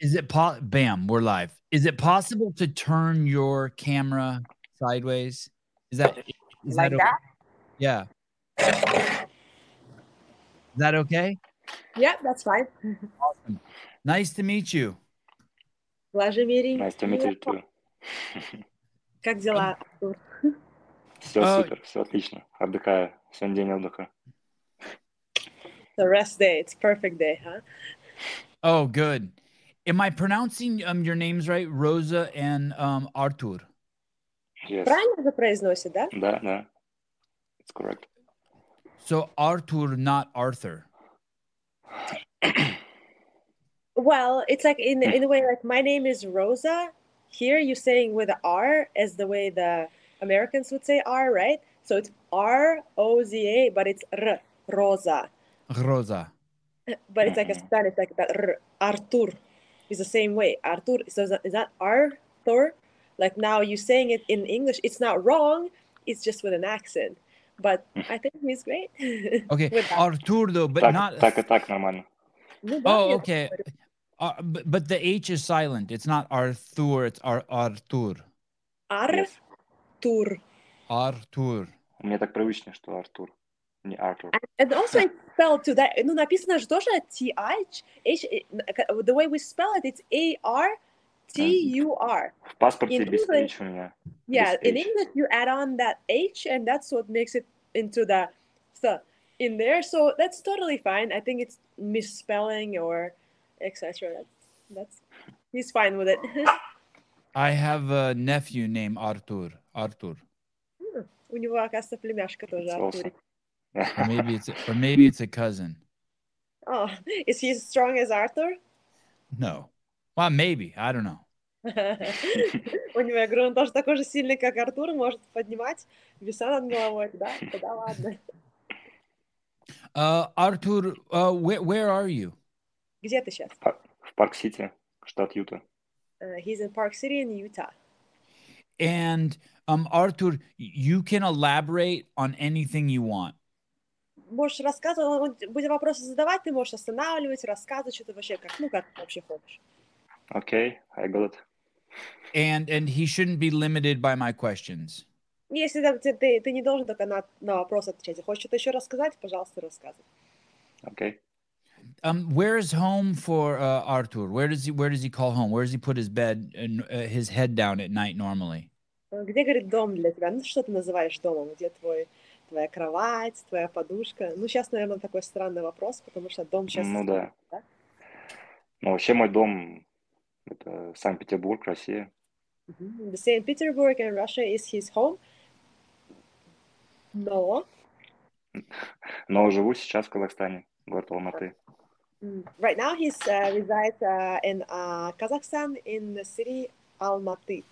Is it po- bam, we're live. Is it possible to turn your camera sideways? Is that is Like that, that? Yeah. Is that okay? Yeah, that's fine. Nice to meet you. Владимир, Nice to meet you too. как дела? Все А- супер, все отлично. Отдыхаю. Сегодня день отдыха. The rest day, it's perfect day, huh? Oh, good. Am I pronouncing um your names right? Rosa and um Artur. Yes. Правильно же произносит, да? Да, да. It's correct. So Artur, not Arthur. Well, it's like in in a way like my name is Rosa. Here you're saying with a R as the way the Americans would say R, right? So it's R O Z A, but it's R Rosa. Rosa. But it's like a Mhm. Spanish like that R Artur is the same way. Artur so is that, is that Arthur? Like now you're saying it in English, it's not wrong, it's just with an accent. But I think he's great. Okay, With that. Artur though, but Так, not. так и так нормально. Ну да, Oh, я okay. говорю. Uh, but, but the H is silent. It's not Arthur. It's Ar- Artur. Yes. Artur. Artur. Мне так привычнее, что Артур. Не Артур. And also it's spelled to that. Ну, написано же тоже TH. H, э, the way we spell it, it's A-R-T-U-R. В паспорте In без English- H у меня. Yeah, Без in H. English you add on that H and that's what makes it into the the in there. So that's totally fine. I think it's misspelling or etc. That's, that's he's fine with it. I have a nephew named Artur. Artur. У него, оказывается, племяшка тоже It's Артурик. Or maybe it's or maybe it's a cousin. Oh, is he as strong as Arthur? No. Well, maybe. I don't know. У него, я говорю, он тоже такой же сильный, как Артур, может поднимать веса над головой. Да, тогда ладно. Uh, Artur, uh, where where are you? Где ты сейчас? В Парк-Сити, штат Юта. Uh, he's in Park City in Utah. And um, Artur, you can elaborate on anything you want. Можешь рассказывать, он будет вопросы задавать, ты можешь останавливать, рассказывать, что ты вообще как, ну, как ты вообще хочешь. Окей, I got it. And and he shouldn't be limited by my questions. Если да, ты, ты, ты не должен только на, на вопрос отвечать. Хочешь что-то еще рассказать, пожалуйста, рассказывай. Окей. Um, where is home for uh, Artur? Where does he where does he call home? Where does he put his bed and uh, his head down at night normally? Где, говорит, дом для тебя? Ну, что ты называешь домом? Где твой, твоя кровать, твоя подушка? Ну, сейчас, наверное, такой странный вопрос, потому что дом сейчас... Ну да. Ну, вообще мой дом это Санкт-Петербург, Россия. The Saint Petersburg in Russia is his home. Но Но живу сейчас в Казахстане, город Алматы. right now he's uh, resides uh, in uh, Kazakhstan in the city Almaty.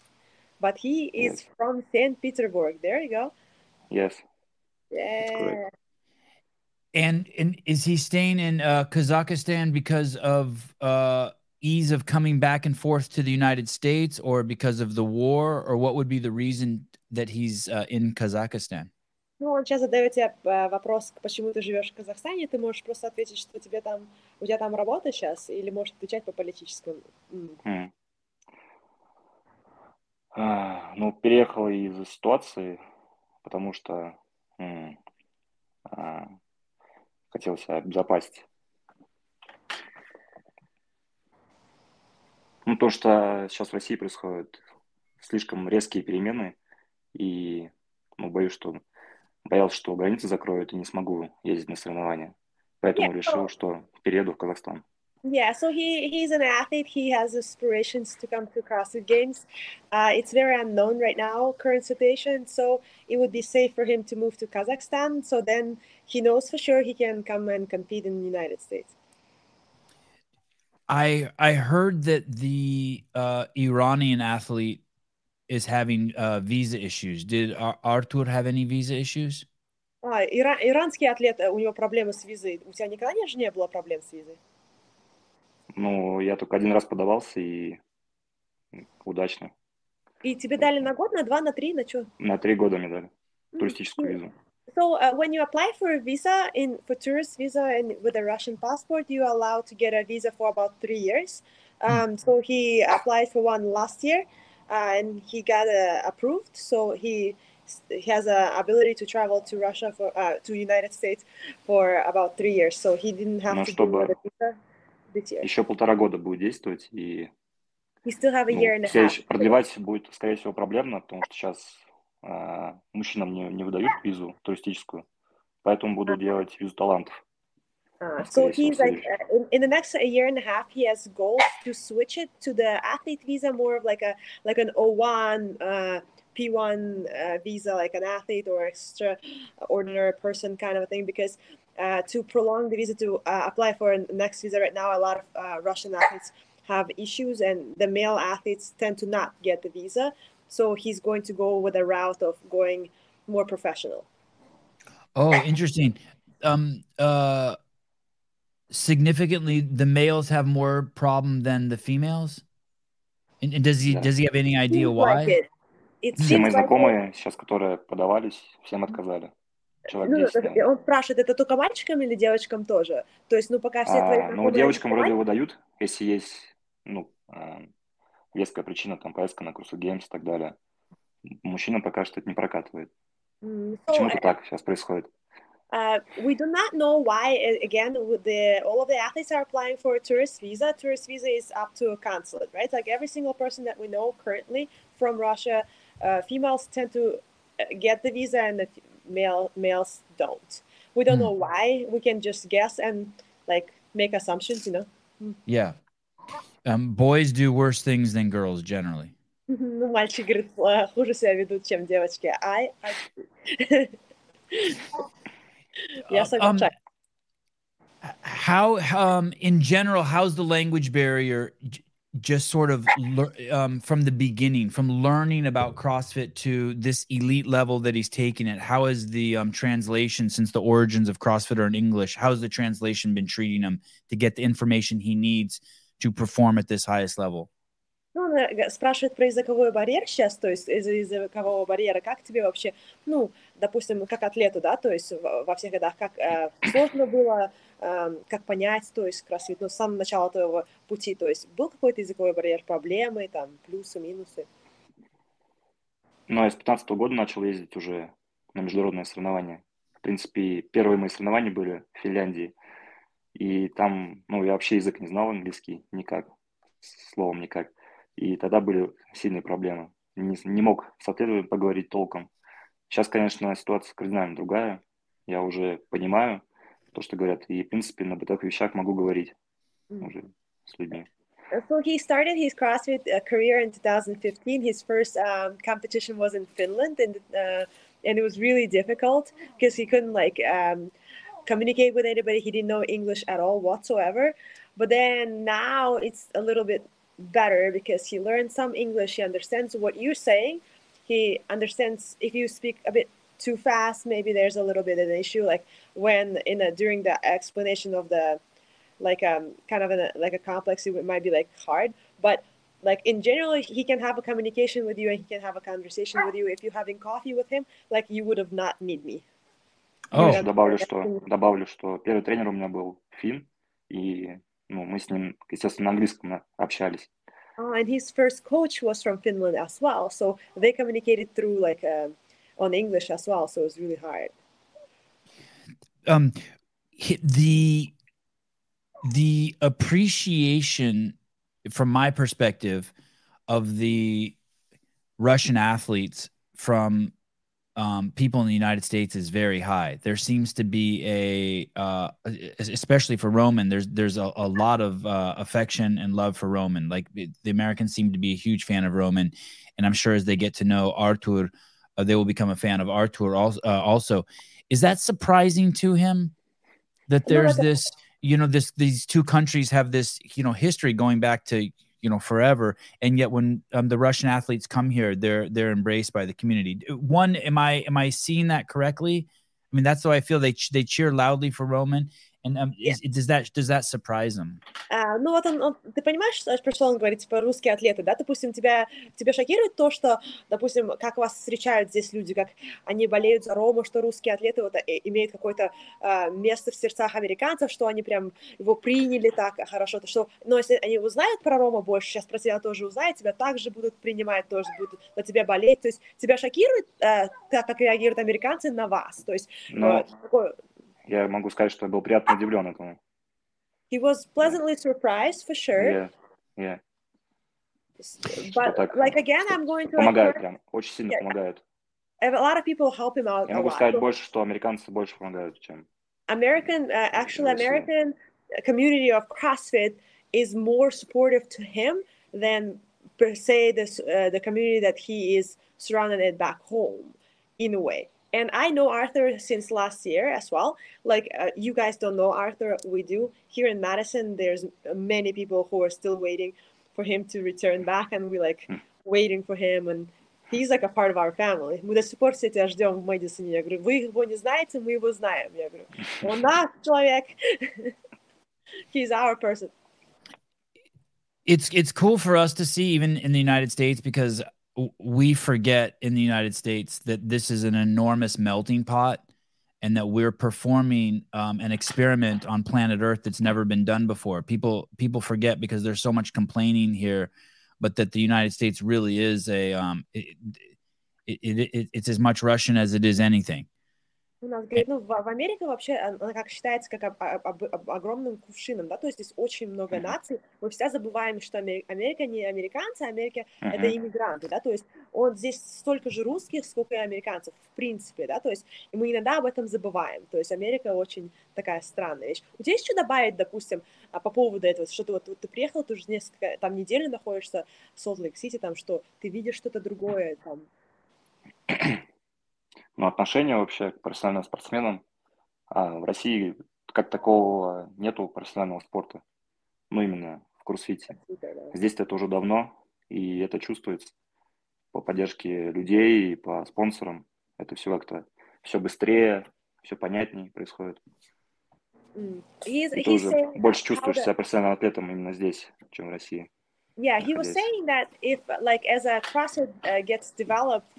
But he is Yes. from Saint Petersburg. There you go. Yes. Yeah. And and is he staying in uh, Kazakhstan because of uh, ease of coming back and forth to the United States, or because of the war, or what would be the reason that he's uh, in Kazakhstan? Ну, он сейчас задает тебе э, вопрос, почему ты живешь в Казахстане. Ты можешь просто ответить, что тебе там, у тебя там работа сейчас, или можешь отвечать по политическому. М. М. А, ну, переехал из-за ситуации, потому что а, хотел себя обезопасить. Ну, то, что сейчас в России происходят слишком резкие перемены, и ну, боюсь, что боялся, что границы закроют и не смогу ездить на соревнования. Поэтому Yeah, решил, so- что перееду в Казахстан. Yeah, so he he's an athlete. He has aspirations to come to CrossFit Games. Uh, it's very unknown right now, current situation. So it would be safe for him to move to Kazakhstan. So then he knows for sure he can come and compete in the United States. I I heard that the uh, Iranian athlete is having uh, visa issues. Did Ar- Artur have any visa issues? А, ира- иранский атлет, э, у него проблемы с визой. У тебя никогда не, же не было проблем с визой? Ну, я только один раз подавался и удачно. И тебе дали на год, на два, на три, на что? На три года мне дали туристическую визу. So uh, when you apply for a visa in for tourist visa and with a Russian passport, you are allowed to get a visa for about three years. Hmm. Um, so he applied for one last year, uh, and he got uh, approved. So he he has a ability to travel to Russia for uh, to United States for about three years. So he didn't have Но to чтобы do visa this year. еще полтора года будет действовать, и He still have a ну, year and a half. следующий- продлевать будет, скорее всего, проблемно, потому что сейчас а, мужчинам не, не выдают визу туристическую, поэтому будут делать визу талантов. Uh, so he's like uh, in, in the next a year and a half he has goals to switch it to the athlete visa more of like a like an O1 uh, P1 uh, visa like an athlete or extra ordinary person kind of a thing because uh, to prolong the visa to uh, apply for a next visa right now a lot of uh, Russian athletes have issues and the male athletes tend to not get the visa so he's going to go with a route of going more professional Oh, interesting. Um, uh, significantly, the males have more problem than the females. And, and does he Да. does he have any idea Seems why? like it. It Все seems мои like it. знакомые сейчас, которые подавались, всем отказали. Человек Ну, 10, это- наверное. он спрашивает, это только мальчикам или девочкам тоже? То есть, ну, пока все твои А, ну, знакомые девочкам вроде выдают, если есть, ну, а, веская причина, там, поездка на Cruise Games и так далее. Мужчинам пока что это не прокатывает. so, Почему-то так сейчас происходит. uh, we do not know why. uh, Again, the all of the athletes are applying for a tourist visa. Tourist visa is up to a consulate, right? Like every single person that we know currently from Russia, uh, females tend to uh, get the visa and the male males don't. We don't Hmm. know why. We can just guess and like make assumptions, you know. Yeah. Um, boys do worse things than girls generally. Ну, мальчик говорит, «Э, хуже себя ведут, чем девочки. I, I... Я Um, соглашаюсь. how um in general how's the language barrier j- just sort of lear- um, from the beginning from learning about crossfit to this elite level that he's taken it how has the um, translation since the origins of crossfit are in english how's the translation been treating him to get the information he needs to perform at this highest level Ну, он э, г- спрашивает про языковой барьер сейчас, то есть из-за языкового барьера, как тебе вообще, ну, допустим, как атлету, да, то есть в- во всех годах, как э, сложно было, эм, как понять, то есть кроссфит, ну, с самого начала твоего пути, то есть был какой-то языковой барьер, проблемы, там, плюсы, минусы? Но я с 15 года начал ездить уже на международные соревнования. В принципе, первые мои соревнования были в Финляндии. И там, ну, я вообще язык не знал английский никак, словом никак. И тогда были сильные проблемы. Не, не мог с атлетами поговорить толком. Сейчас, конечно, ситуация кардинально другая. Я уже понимаю то, что говорят. И, в принципе, на бытовых вещах могу говорить Мгм. уже с людьми. Uh, So he started his CrossFit uh, career in 2015. His first um, competition was in Finland, and uh, and it was really difficult because he couldn't like um, communicate with anybody. He didn't know English at all whatsoever. But then now it's a little bit better because he learned some English. He understands what you're saying. He understands if you speak a bit too fast, maybe there's a little bit of an issue. Like when in a during the explanation of the like um kind of a like a complex it might be like hard but like in general he can have a communication with you and he can have a conversation with you if you're having coffee with him like you would have not need me Я Oh. еще добавлю, что добавлю, что первый тренер у меня был фин, и ну, мы с ним, естественно, на английском на- общались. oh, and his first coach was from finland as well so they communicated through like um, on english as well so it was really hard. Um the the appreciation from my perspective of the russian athletes from um, people in the united states is very high. There seems to be a uh, especially for roman there's there's a, a lot of uh, affection and love for roman. Like the americans seem to be a huge fan of roman and i'm sure as they get to know artur uh, they will become a fan of artur also, uh, also. Is that surprising to him that there's this you know this these two countries have this you know history going back to you know forever and yet when um, the russian athletes come here they're they're embraced by the community? One am i am i seeing that correctly? I mean that's how i feel they they cheer loudly for roman And um, is, does that does that surprise him? А, ну вот он, он, ты понимаешь, про что он говорит, типа русские атлеты, да? Допустим, тебя тебя шокирует то, что, допустим, как вас встречают здесь люди, как они болеют за Рому, что русские атлеты вот э, имеют какое-то а, место в сердцах американцев, что они прям его приняли так хорошо, то что, но если они узнают про Рома больше, сейчас про тебя тоже узнают, тебя также будут принимать, тоже будут на тебя болеть, то есть тебя шокирует а, так, как реагируют американцы на вас, то есть но... такой я могу сказать, что я был приятно удивлен этому. He was pleasantly surprised for sure. Yeah, yeah. But так, like again, I'm going to помогают прям, очень сильно yeah, помогают. A lot of people help him out. Я могу сказать больше, что американцы больше помогают, чем. American, uh, actually, American community of CrossFit is more supportive to him than per se the uh, the community that he is surrounded back home, in a way and I know Arthur since last year as well. Like uh, you guys don't know Arthur, we do. Here in Madison, there's many people who are still waiting for him to return back, and we like hmm. waiting for him, and he's like a part of our family. Мы до сих пор все тебя ждем в Мэдисоне. Я говорю, вы его не знаете, мы его знаем. Я говорю, он наш человек. he's our person. It's it's cool for us to see even in the United States because we forget in the United States that this is an enormous melting pot and that we're performing um, an experiment on planet Earth that's never been done before. People people forget because there's so much complaining here, but that the United States really is a um, it, it, it, it's as much Russian as it is anything. У нас, говорит, ну, в, в Америке вообще, она как считается как об, об, об, огромным кувшином, да, то есть здесь очень много mm-hmm. наций, мы все забываем, что Америка не американцы, Америка mm-hmm. это иммигранты, да, то есть он здесь столько же русских, сколько и американцев, в принципе, да, то есть и мы иногда об этом забываем, то есть Америка очень такая странная вещь. У тебя есть что добавить, допустим, а, по поводу этого, что ты вот, вот ты приехал, ты уже несколько, там, недели находишься в Солт-Лейк-Сити, там, что ты видишь что-то другое, там, Но отношение вообще к профессиональным спортсменам а в России как такого нету профессионального спорта. Ну, именно в курсфите. Здесь это уже давно, и это чувствуется по поддержке людей по спонсорам. Это все как-то все быстрее, все понятнее происходит. Mm. He's, ты уже больше чувствуешь себя профессиональным атлетом именно здесь, чем в России. Yeah, he was saying that if, like, as a CrossFit uh, gets developed,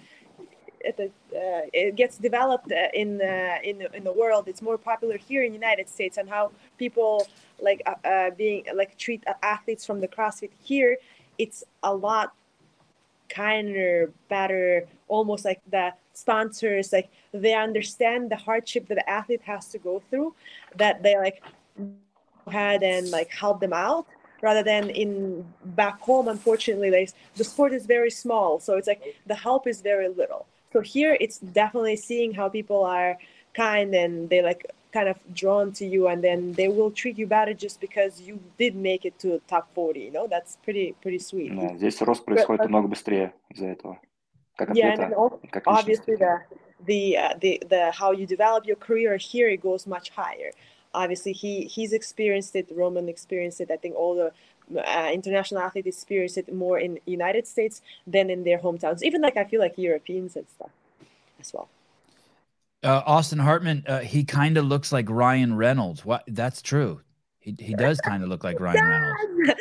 it, uh, it gets developed uh, in uh, in in the world. It's more popular here in the United States, and how people like being like treat athletes from the CrossFit here. It's a lot kinder, better, almost like the sponsors like they understand the hardship that the athlete has to go through, that they like ahead and like help them out rather than in back home unfortunately like the sport is very small so it's like the help is very little so here it's definitely seeing how people are kind and they like kind of drawn to you and then they will treat you better just because you did make it to top 40 you know that's pretty pretty sweet да, здесь рост происходит намного быстрее из-за этого как yeah, and also, как obviously the the, uh, the the how you develop your career here it goes much higher obviously he he's experienced it roman experienced it i think all the uh, international athletes experience it more in United States than in their hometowns. Even like I feel like Europeans and stuff as well. Uh, Austin Hartman, uh, he kind of looks like Ryan Reynolds. What? That's true. He, he does kind of look like Ryan Reynolds.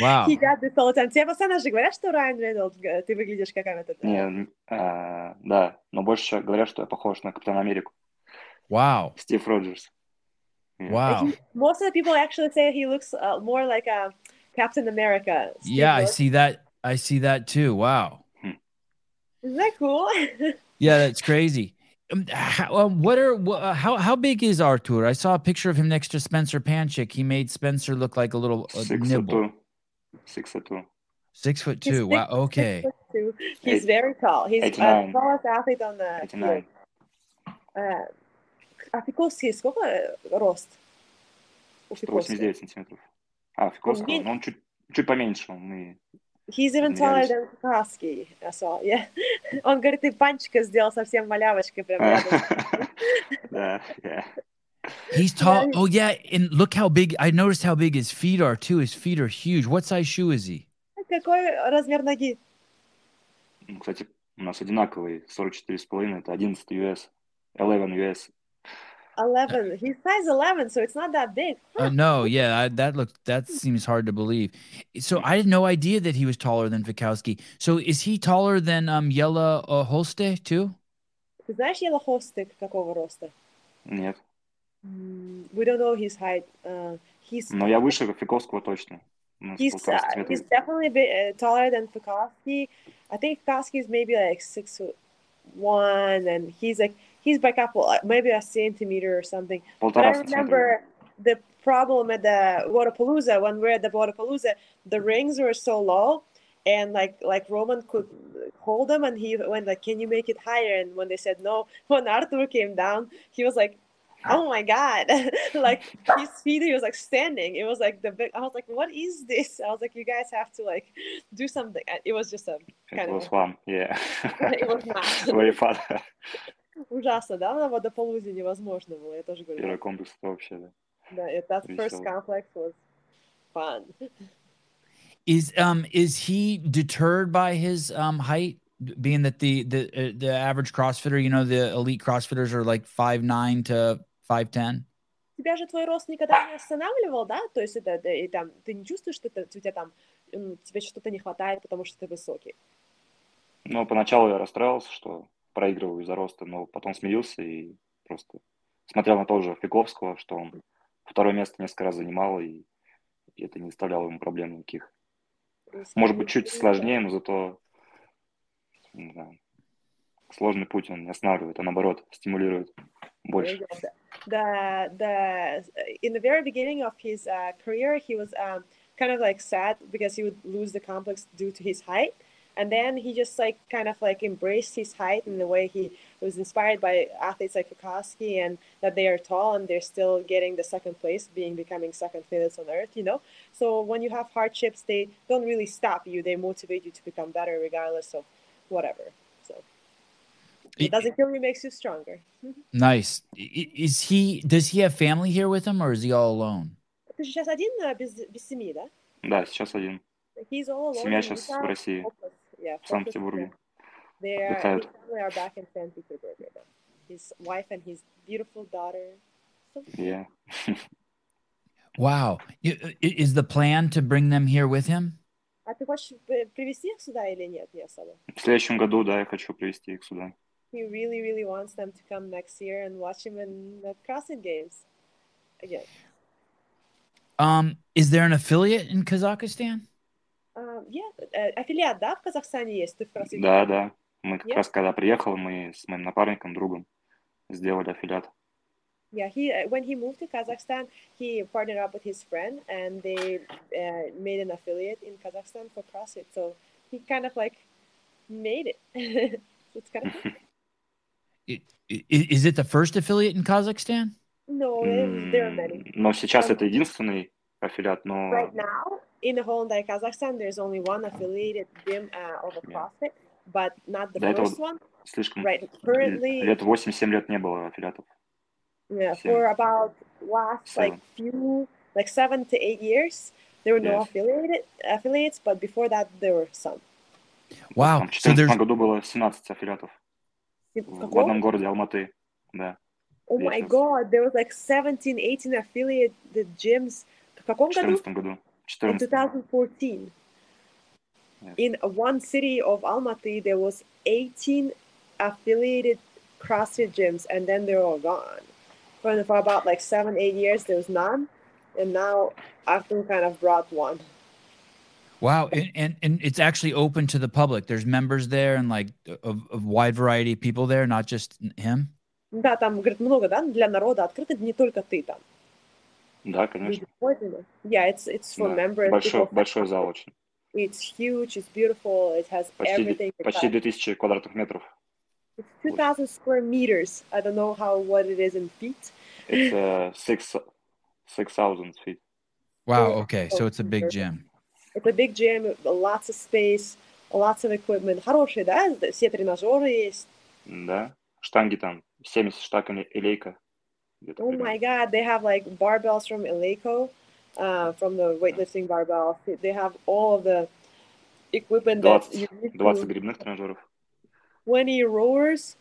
Wow. He got this all the time. Тебе постоянно же говорят, что Райан Рейнольдс, ты выглядишь как этот. Не, э, да, но больше говорят, что я похож на Капитана Америку. Wow. Стив Роджерс. Wow. He, most of the people actually say he looks uh, more like a Captain America. Steve yeah, I see that. I see that too. Wow. Isn't that cool? yeah, that's crazy. Um, how, um, what are uh, how how big is Artur? I saw a picture of him next to Spencer Panchik. He made Spencer look like a little uh, six nibble. Foot two. Six foot two. Six foot two. Six, wow. Okay. Two. He's Eight, very tall. He's the tallest athlete on the 89. field. А Фиковский сколько рост? 189 сантиметров. А, Fikowski, он чуть, чуть поменьше. Он и... He's even taller than Fikowski I saw. yeah. Он говорит, ты панчика сделал совсем малявочкой прям рядом. He's tall. Oh yeah, and look how big. I noticed how big his feet are too. His feet are huge. What size shoe is he? Какой размер ноги? Кстати, у нас одинаковый. 44,5. Это 11 US. 11 US. 11. He's size 11, so it's not that big. Uh, huh. Uh, no, yeah, I, that looks that seems hard to believe. So I had no idea that he was taller than Fikowski. So is he taller than um Jelle uh, Hoste too? Ты знаешь Jelle Hoste какого роста? Нет. We don't know his height. Э, uh, he's Но я выше Фиковского точно. He's, uh, he's definitely a bit э, taller than Fikowski. I think Fikowski is maybe like six one, and he's like he's by couple, uh, maybe a centimeter or something. Well, but I remember the problem at the Wodapalooza when we're at the Wodapalooza, the rings were so low, and like like Roman could hold them, and he went like, "Can you make it higher?" And when they said no, when Arthur came down, he was like. Oh my God! like his feet, he was like standing. It was like the big. I was like, "What is this?" I was like, "You guys have to like do something." Uh, it was just a kind it was of, fun, yeah. it was not your father ужасно, да? На водополузе невозможно было. Я тоже говорю. Первый комплекс это вообще, да. Да, that first complex was fun. Is um is he deterred by his um height? Being that the the uh, the average CrossFitter, you know, the elite CrossFitters are like five nine to five ten. Тебя же твой рост никогда не останавливал, да? То есть это, и там, ты не чувствуешь, что это, у тебя там, тебе что-то не хватает, потому что ты высокий? Ну, поначалу я расстраивался, что проигрываю из-за роста, но потом смирился и просто смотрел на того же Фиковского, что он второе место несколько раз занимал, и и это не доставляло ему проблем никаких. Может быть, чуть сложнее, но зато знаю, сложный путь он не останавливает, а наоборот, стимулирует больше. The, the, in the very beginning of his uh, career, he was um, kind of like sad because he would lose the complex due to his height. and then he just like kind of like embraced his height in the way he was inspired by athletes like Fikowski and that they are tall and they're still getting the second place, being becoming second fittest on earth, you know. So when you have hardships, they don't really stop you; they motivate you to become better, regardless of whatever. So it doesn't kill you, makes you stronger. nice. Is he? Does he have family here with him, or is he all alone? Ты сейчас один? Да, сейчас один. He's all alone. Yeah, в hopeless Санкт-Петербурге. They are, Отдыхают. his family are back in St. Petersburg right now. His wife and his beautiful daughter. So Я Wow. I- i- Is the plan to bring them here with him? А ты хочешь при- привезти их сюда или нет, не особо? в следующем году, да, я хочу привезти их сюда. He really, really wants them to come next year and watch him in the CrossFit Games again. Um, is there an affiliate in Kazakhstan? Um, yeah, э, аффилиат, да, в Казахстане есть? Ты в CrossFit Да, да. Мы как раз когда приехал, мы с моим напарником, другом сделали аффилиат. Yeah, he uh, when he moved to Kazakhstan, he partnered up with his friend, and they uh, made an affiliate in Kazakhstan for CrossFit. So he kind of like made it. it's kind of cool. I- i- Is it the first affiliate in Kazakhstan? no, there, are many. Но сейчас Um, это единственный аффилиат, но Right now, in the whole entire Kazakhstan, there's only one affiliated gym uh, of a Yeah. CrossFit, but not the До этого first one. слишком Right, л- currently, лет 8-7 лет не было аффилиатов. yeah, seven. for about last like Seven. few, like seven to eight years, there were no Yes. affiliated affiliates, but before that, there were some. Wow. Там в So there's 2014 году было 17 аффилиатов В в каком? в одном городе Алматы. Да. Oh my Yes. god, there was like 17, 18 affiliated gyms. В каком В году? 2014 году. В In 2014. 2014. Yes. In one city of Almaty, there was 18 affiliated CrossFit gyms, and then they're all gone. For, for about like seven, eight years, there was none, and now Afton kind of brought one. wow, and, and and it's actually open to the public. There's members there and like a, a wide variety of people there, not just him. Да, там, говорит, много, да, для народа открыто, не только ты там. Да, конечно. Yeah, it's, it's for Да. members. Большой, большой зал очень. It's huge, it's beautiful, it has Почти, everything. почти 2000 квадратных метров. It's 2,000 square meters. I don't know how what it is in feet. It's uh, six, 6,000 feet. Wow. Oh, Okay. So oh, it's a big gym. It's a big gym, lots of space, lots of equipment. Хороший, да? Все тренажеры есть. Да. Штанги там 70 штанг или- и лейка. Oh my God, they have like barbells from Eleiko, uh, from the weightlifting barbells. They have all of the equipment 20, that 20 грибных тренажеров. 20 rowers.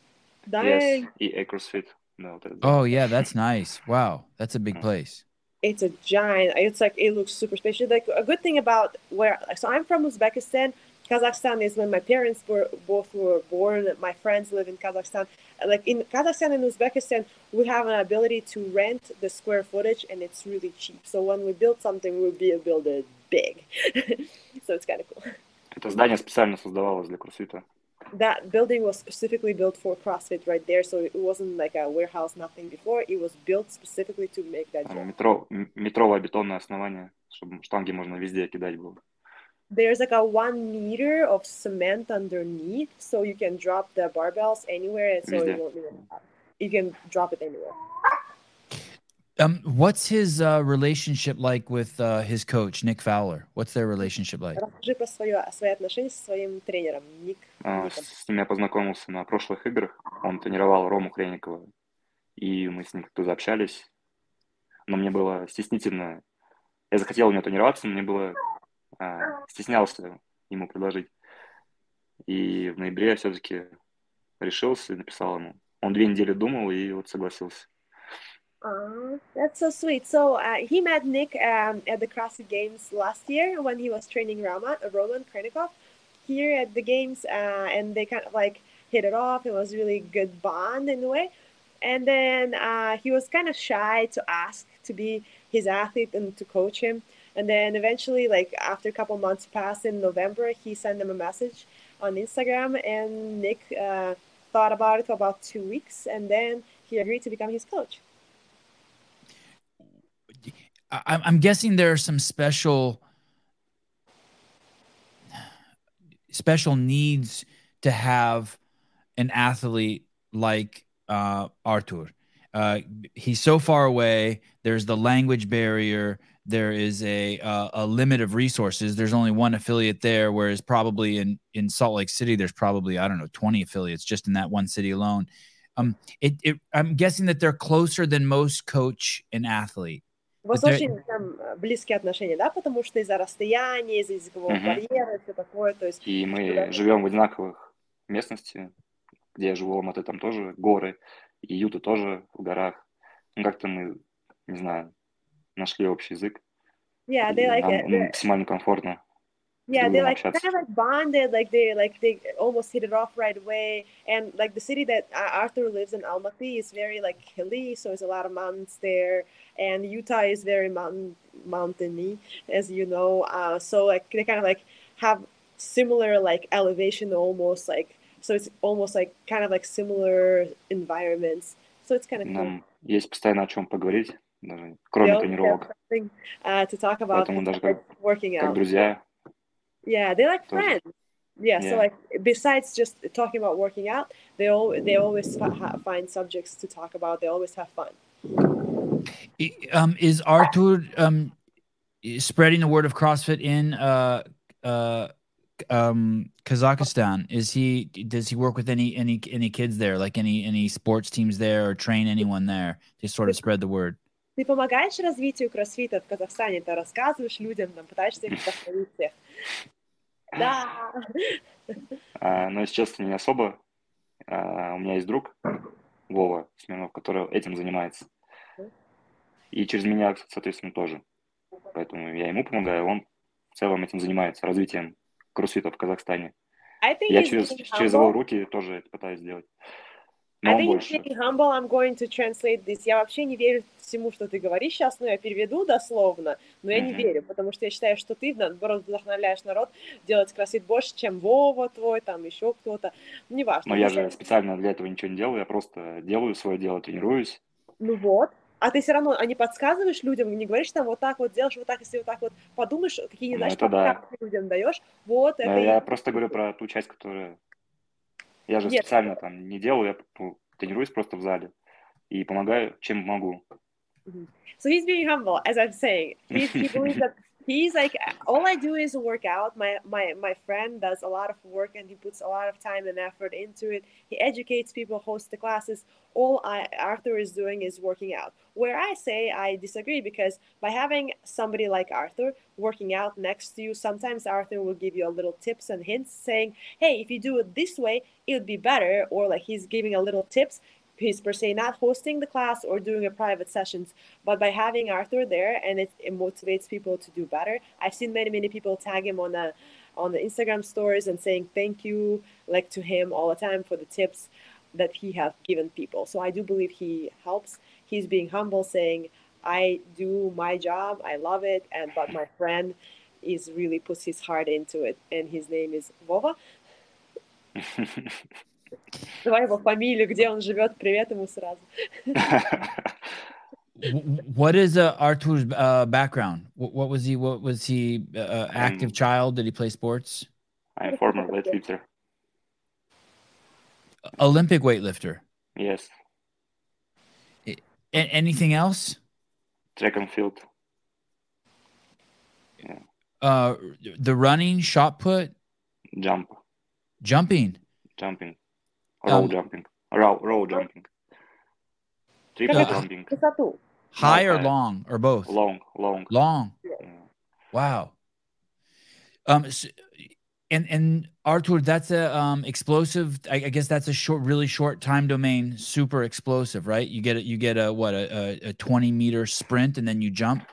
Dying. Yes, EA CrossFit. No. Oh yeah, that's nice. Wow, that's a big place. It's a giant. It's like it looks super special. Like a good thing about where so I'm from Uzbekistan. Kazakhstan is when my parents were both were born. My friends live in Kazakhstan, Like in Kazakhstan and Uzbekistan, we have an ability to rent the square footage, and it's really cheap. So when we build something, we'll be build it big. so it's kind of cool. Это здание специально создавалось для кроссфита. That building was specifically built for CrossFit right there. So it wasn't like a warehouse, nothing before. It was built specifically to make that Там gym. метро, м- метровое бетонное основание, чтобы штанги можно везде кидать было. There's like a one meter of cement underneath, so you can drop the barbells anywhere, and so it won't even, you can drop it anywhere. Um, what's his uh, relationship like with uh, his coach Nick Fowler? What's their relationship like? Расскажи про свое, свои отношения со своим тренером, Ник. А. С ним я познакомился на прошлых играх. Он тренировал Рому Хреникова. И мы с ним как-то заобщались. Но мне было стеснительно. Я захотел у него тренироваться, но мне было... стеснялся ему предложить. И в ноябре я все-таки решился и написал ему. Он две недели думал и вот согласился. Oh, that's so sweet. So uh, he met Nick um, at the CrossFit Games last year when he was training uh, Roman, Roman Khrenikov here at the games, uh, and they kind of like hit it off. It was really good bond in a way. And then uh, he was kind of shy to ask to be his athlete and to coach him. And then eventually, like after a couple months passed in November, he sent him a message on Instagram, and Nick uh, thought about it for about two weeks, and then he agreed to become his coach. I'm guessing there are some special special needs to have an athlete like uh, Artur. Uh, he's so far away. There's the language barrier There is a uh, a limit of resources. There's only one affiliate there, whereas probably in in Salt Lake City, there's probably I don't know 20 affiliates just in that one city alone. Um, it, it I'm guessing that they're closer than most coach and athlete. У вас Это- очень там, э, близкие отношения, да, потому что из-за расстояния, из-за языкового Мгм. барьера и все такое, то есть И мы Да. живем в одинаковых местности, где я живу, Алматы, там тоже горы, и Юта тоже в горах. Ну, как-то мы, не знаю, нашли общий язык. yeah, и they like нам it. They- максимально комфортно. yeah, they другом like общаться. kind of like bonded, like they like they almost hit it off right away. And like the city that uh, Arthur lives in, Almaty, is very like hilly, so there's a lot of mountains there. And Utah is very mountain mountainy, as you know. Uh, so like they kind of like have similar like elevation, almost like so it's almost like kind of like similar environments. So it's kind of cool. Нам есть постоянно о чем поговорить, даже They кроме always have тренировок, something uh, to talk about Поэтому даже besides как- working как out. друзья. Yeah, they like Тоже. friends. Yeah, so Yeah. like besides just talking about working out, they all they always fi- ha- find subjects to talk about. They always have fun. I- Um, is Artur um, spreading the word of CrossFit in uh, uh, um, Kazakhstan? Is he does he work with any any any kids there, like any any sports teams there, or train anyone there to sort of spread the word? Ты помогаешь развитию кроссфита в Казахстане, ты рассказываешь людям, там, пытаешься их вдохновить всех. Да. А, но, если честно, не особо. А, у меня есть друг, Вова Смирнов, который этим занимается. И через меня, соответственно, тоже. Поэтому я ему помогаю, он в целом этим занимается, развитием кроссфита в Казахстане. Think Я через, через его руки тоже это пытаюсь сделать. I Но он think больше. being humble. I'm going to translate this. Я вообще не верю всему, что ты говоришь сейчас, но я переведу дословно, но я не Мгм. верю, потому что я считаю, что ты, наоборот, вдохновляешь народ делать кроссфит больше, чем Вова твой, там еще кто-то. Ну, неважно. Но я Если- же специально для этого ничего не делаю, я просто делаю свое дело, тренируюсь. Ну вот. А ты все равно, а не подсказываешь людям, не говоришь там вот так вот делаешь, вот так, если вот так вот подумаешь, какие, Ну, знаешь, это да. людям даешь. Вот, Но это и- я просто говорю про ту часть, которая... Я же Нет. специально там не делаю, я тренируюсь просто в зале и помогаю, чем могу. So he's being humble, as I'm saying. He's, he believes that he's like, all I do is work out. My, my, my friend does a lot of work and he puts a lot of time and effort into it. He educates people, hosts the classes. All I, Arthur is doing is working out. Where I say I disagree because by having somebody like Arthur working out next to you, sometimes Arthur will give you a little tips and hints saying, hey, if you do it this way, it would be better. Or like he's giving a little tips he's per se not hosting the class or doing a private sessions, but by having Arthur there and it, it motivates people to do better. I've seen many many people tag him on the on the Instagram stories and saying thank you like to him all the time for the tips that he has given people. So I do believe he helps. He's being humble, saying, "I do my job, I love it, and but my friend is really puts his heart into it, and his name is Vova." Давай его фамилию, где он живет, привет ему сразу. what is uh, Artur's uh, background? What, what, was he? What was he? Uh, uh active um, child? Did he play sports? I'm a former weightlifter. Olympic weightlifter. Yes. anything else? Track and field. Yeah. Uh, the running, shot put, jump, jumping, jumping, roll um, jumping, roll roll jumping, triple jumping. High or long or both? Long, long, long. Yeah. Wow. Um, so, and and Artur, that's a um explosive. I, I, guess that's a short, really short time domain, super explosive, right? You get it. You get a what a, a, a twenty meter sprint, and then you jump.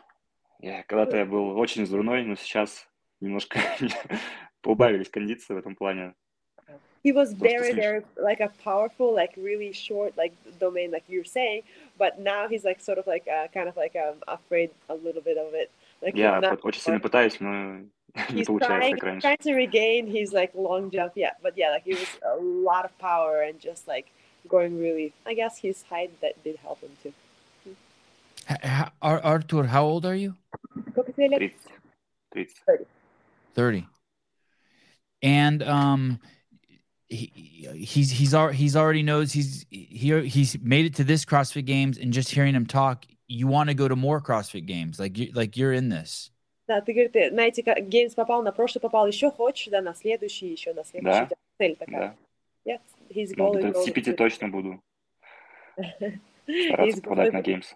Yeah, когда-то я был очень взрывной, но сейчас немножко поубавились кондиции в этом плане. He was very, very like a powerful, like really short, like domain, like you're saying. But now he's like sort of like uh, kind of like um, afraid a little bit of it. Like yeah, очень сильно пытаюсь, но he's trying, trying to regain his like long jump. Yeah, but yeah, like it was a lot of power and just like going really. I guess his height that did help him too. How, Artur, how old are you? 30. 30. 30. And um he, he's he's already he's already knows he's he he's made it to this CrossFit Games and just hearing him talk, you want to go to more CrossFit Games. Like you like you're in this. Да, ты говоришь, ты на эти Games попал, на прошлый попал, еще хочешь, да, на следующий, еще на следующий. Да. Цель такая. Да. Yeah, his goal ну, is 35 точно буду стараться попадать на Games.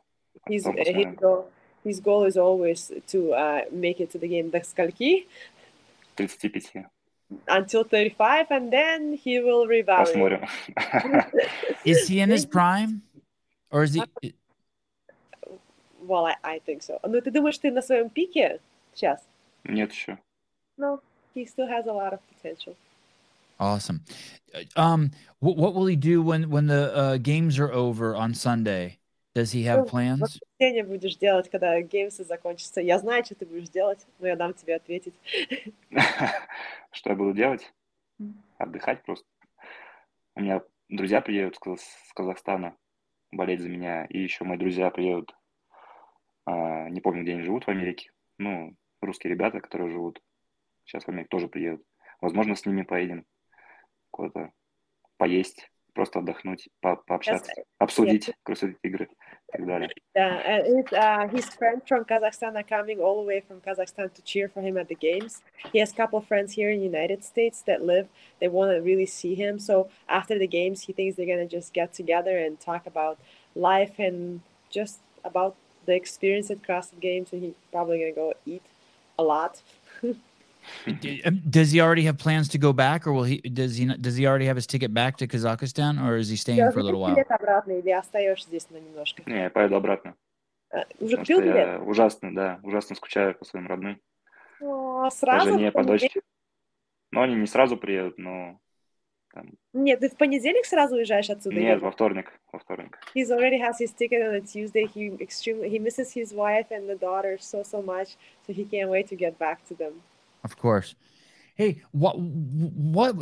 His, his, goal, his goal is always to uh, make it to the game. До скольки? 35. Until 35, and then he will revalue. is he in his prime? Or is he... Well, I, I think so. Ну, ты думаешь, ты на своем пике? сейчас? Нет еще. No, he still has a lot of potential. Awesome. Um, what, what will he do when when the uh, games are over on Sunday? Does he have plans? Что будешь делать, когда геймсы закончатся? Я знаю, что ты будешь делать, но я дам тебе ответить. Что я буду делать? Отдыхать просто. У меня друзья приедут с Казахстана болеть за меня, и еще мои друзья приедут. А, не помню, где они живут в Америке. Ну, русские ребята, которые живут сейчас в Америке, тоже приедут. Возможно, с ними поедем куда-то поесть, просто отдохнуть, по пообщаться, yes. обсудить yes. красоты игры и так далее. Yeah, and uh, his friends from Kazakhstan are coming all the way from Kazakhstan to cheer for him at the games. He has a couple of friends here in the United States that live. They want to really see him. So after the games, he thinks they're going to just get together and talk about life and just about the experience at CrossFit Games, and he's probably gonna go eat a lot. Um, does he already have plans to go back, or will he? Does he? Does he already have his ticket back to Kazakhstan, or is he staying for a little while? Не, я поеду обратно. Уже купил билет? Я ужасно, да, ужасно скучаю по своим родным. О, сразу? По жене, по дочке. Но они не сразу приедут, но Нет, ты в понедельник сразу уезжаешь отсюда? Нет, во вторник, во вторник. He's already has his ticket on a Tuesday. He extremely he misses his wife and the daughter so so much, so he can't wait to get back to them. Of course. Hey, what what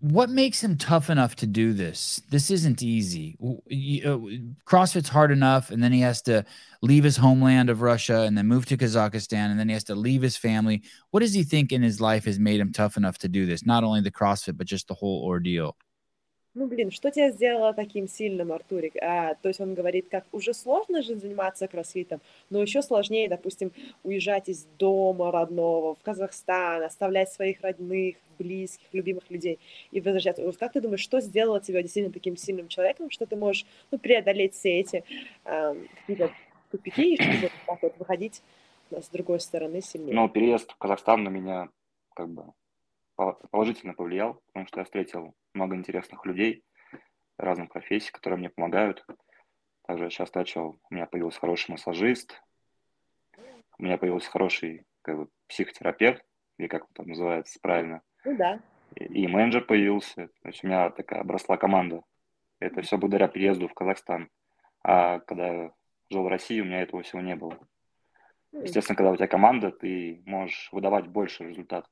what makes him tough enough to do this? This isn't easy. Uh, CrossFit's hard enough, and then he has to leave his homeland of Russia and then move to Kazakhstan, and then he has to leave his family. What does he think in his life has made him tough enough to do this? Not only the CrossFit, but just the whole ordeal. Ну, блин, что тебя сделало таким сильным, Артурик? А, то есть он говорит, как уже сложно же заниматься кроссфитом, но еще сложнее, допустим, уезжать из дома родного в Казахстан, оставлять своих родных, близких, любимых людей и возвращаться. Вот как ты думаешь, что сделало тебя действительно таким сильным человеком, что ты можешь ну, преодолеть все эти э, какие-то тупики, и чтобы так вот выходить с другой стороны сильнее? Ну, переезд в Казахстан на меня как бы положительно повлиял, потому что я встретил много интересных людей. разных профессий, которые мне помогают. Также я сейчас начал, у меня появился хороший массажист, у меня появился хороший как бы, психотерапевт, или как он там называется правильно. Ну да. И, и менеджер появился. То есть у меня такая обросла команда. Это все благодаря переезду в Казахстан. А когда я жил в России, у меня этого всего не было. Естественно, когда у тебя команда, ты можешь выдавать больше результат.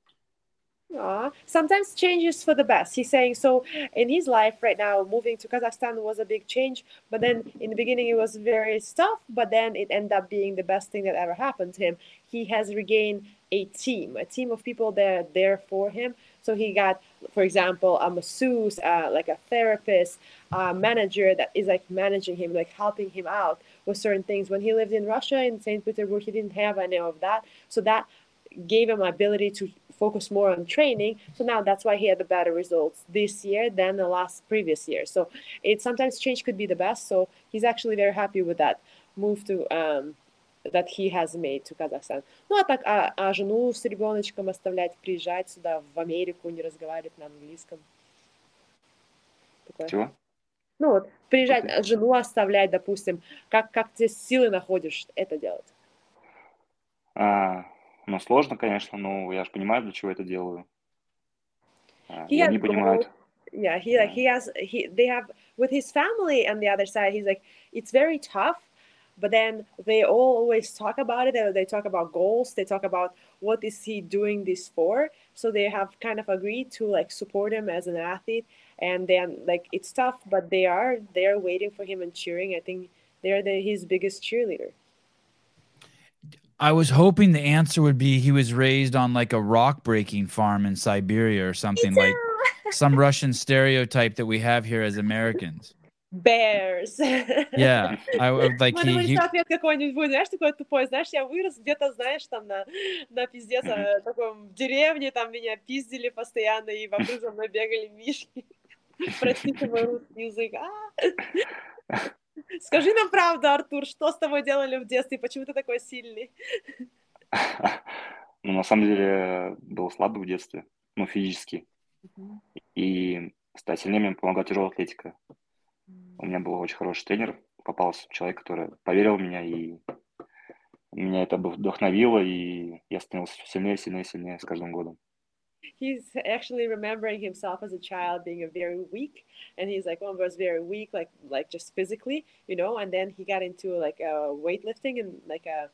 Aww. Sometimes changes for the best. He's saying so in his life right now, moving to Kazakhstan was a big change, but then in the beginning it was very tough, but then it ended up being the best thing that ever happened to him. He has regained a team, a team of people that are there for him. So he got, for example, a masseuse, uh, like a therapist, a manager that is like managing him, like helping him out with certain things. When he lived in Russia, in St. Petersburg, he didn't have any of that. So that gave him ability to focus more on training. So now that's why he had the better results this year than the last previous year. So it sometimes change could be the best. So he's actually very happy with that move to um, that he has made to Kazakhstan. Ну а так, а, а жену с ребеночком оставлять, приезжать сюда, в Америку, не разговаривать на английском. Такое. Чего? Ну вот, приезжать, okay. жену оставлять, допустим, как, как ты силы находишь это делать? А, ну, сложно, конечно, но я же понимаю, для чего это делаю. He Они понимают. Yeah, he like he has he they have with his family on the other side. He's like it's very tough, but then they all always talk about it. They talk about goals. They talk about what is he doing this for. So they have kind of agreed to like support him as an athlete. And then like it's tough, but they are they are waiting for him and cheering. I think they're the, his biggest cheerleader. I was hoping the answer would be he was raised on like a rock breaking farm in Siberia or something like some Russian stereotype that we have here as Americans. Bears. Yeah, I would like he, he... ответ какой-нибудь будет, знаешь, такой тупой, знаешь, я вырос где-то, знаешь, там на, на пиздец, mm-hmm. таком деревне, там меня пиздили постоянно, и вокруг за мной бегали мишки. Простите мой русский язык. Скажи нам правду, Артур, что с тобой делали в детстве, почему ты такой сильный? Ну, на самом деле, был слабый в детстве, ну, физически. И стать сильнее мне помогла тяжелая атлетика. У меня был очень хороший тренер, попался человек, который поверил в меня, и меня это вдохновило, и я становился сильнее, сильнее, сильнее с каждым годом. he's actually remembering himself as a child being a very weak and he's like one oh, was very weak like like just physically you know and then he got into like uh, weightlifting and like a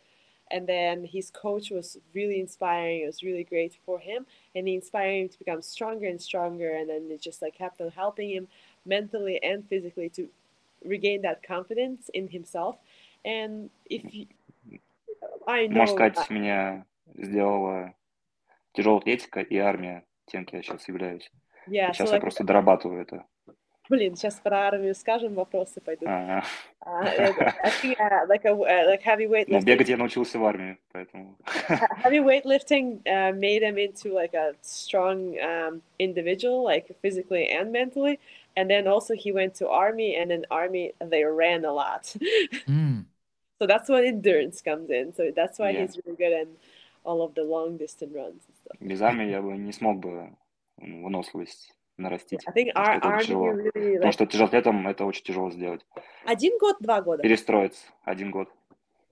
and then his coach was really inspiring it was really great for him and he inspired him to become stronger and stronger and then it just like kept on helping him mentally and physically to regain that confidence in himself and if you, I know Можно сказать, меня сделала тяжелая атлетика и армия, тем, кем я сейчас являюсь. Yeah, сейчас so я просто дорабатываю это. Блин, сейчас про армию скажем, вопросы пойдут. Uh, think, uh, like, a, uh, like heavy weightlifting. Ну, бегать я научился в армии, поэтому... heavy weightlifting uh, made him into like a strong um, individual, like physically and mentally. And then also he went to army, and in army they ran a lot. mm. So that's when endurance comes in. So that's why yeah. he's really good in all of the long distance runs. Без армии я бы не смог бы выносливость нарастить. I think our army really, like... Потому что тяжелоатлетам это очень тяжело сделать. Один год, два года. Перестроиться. Один год.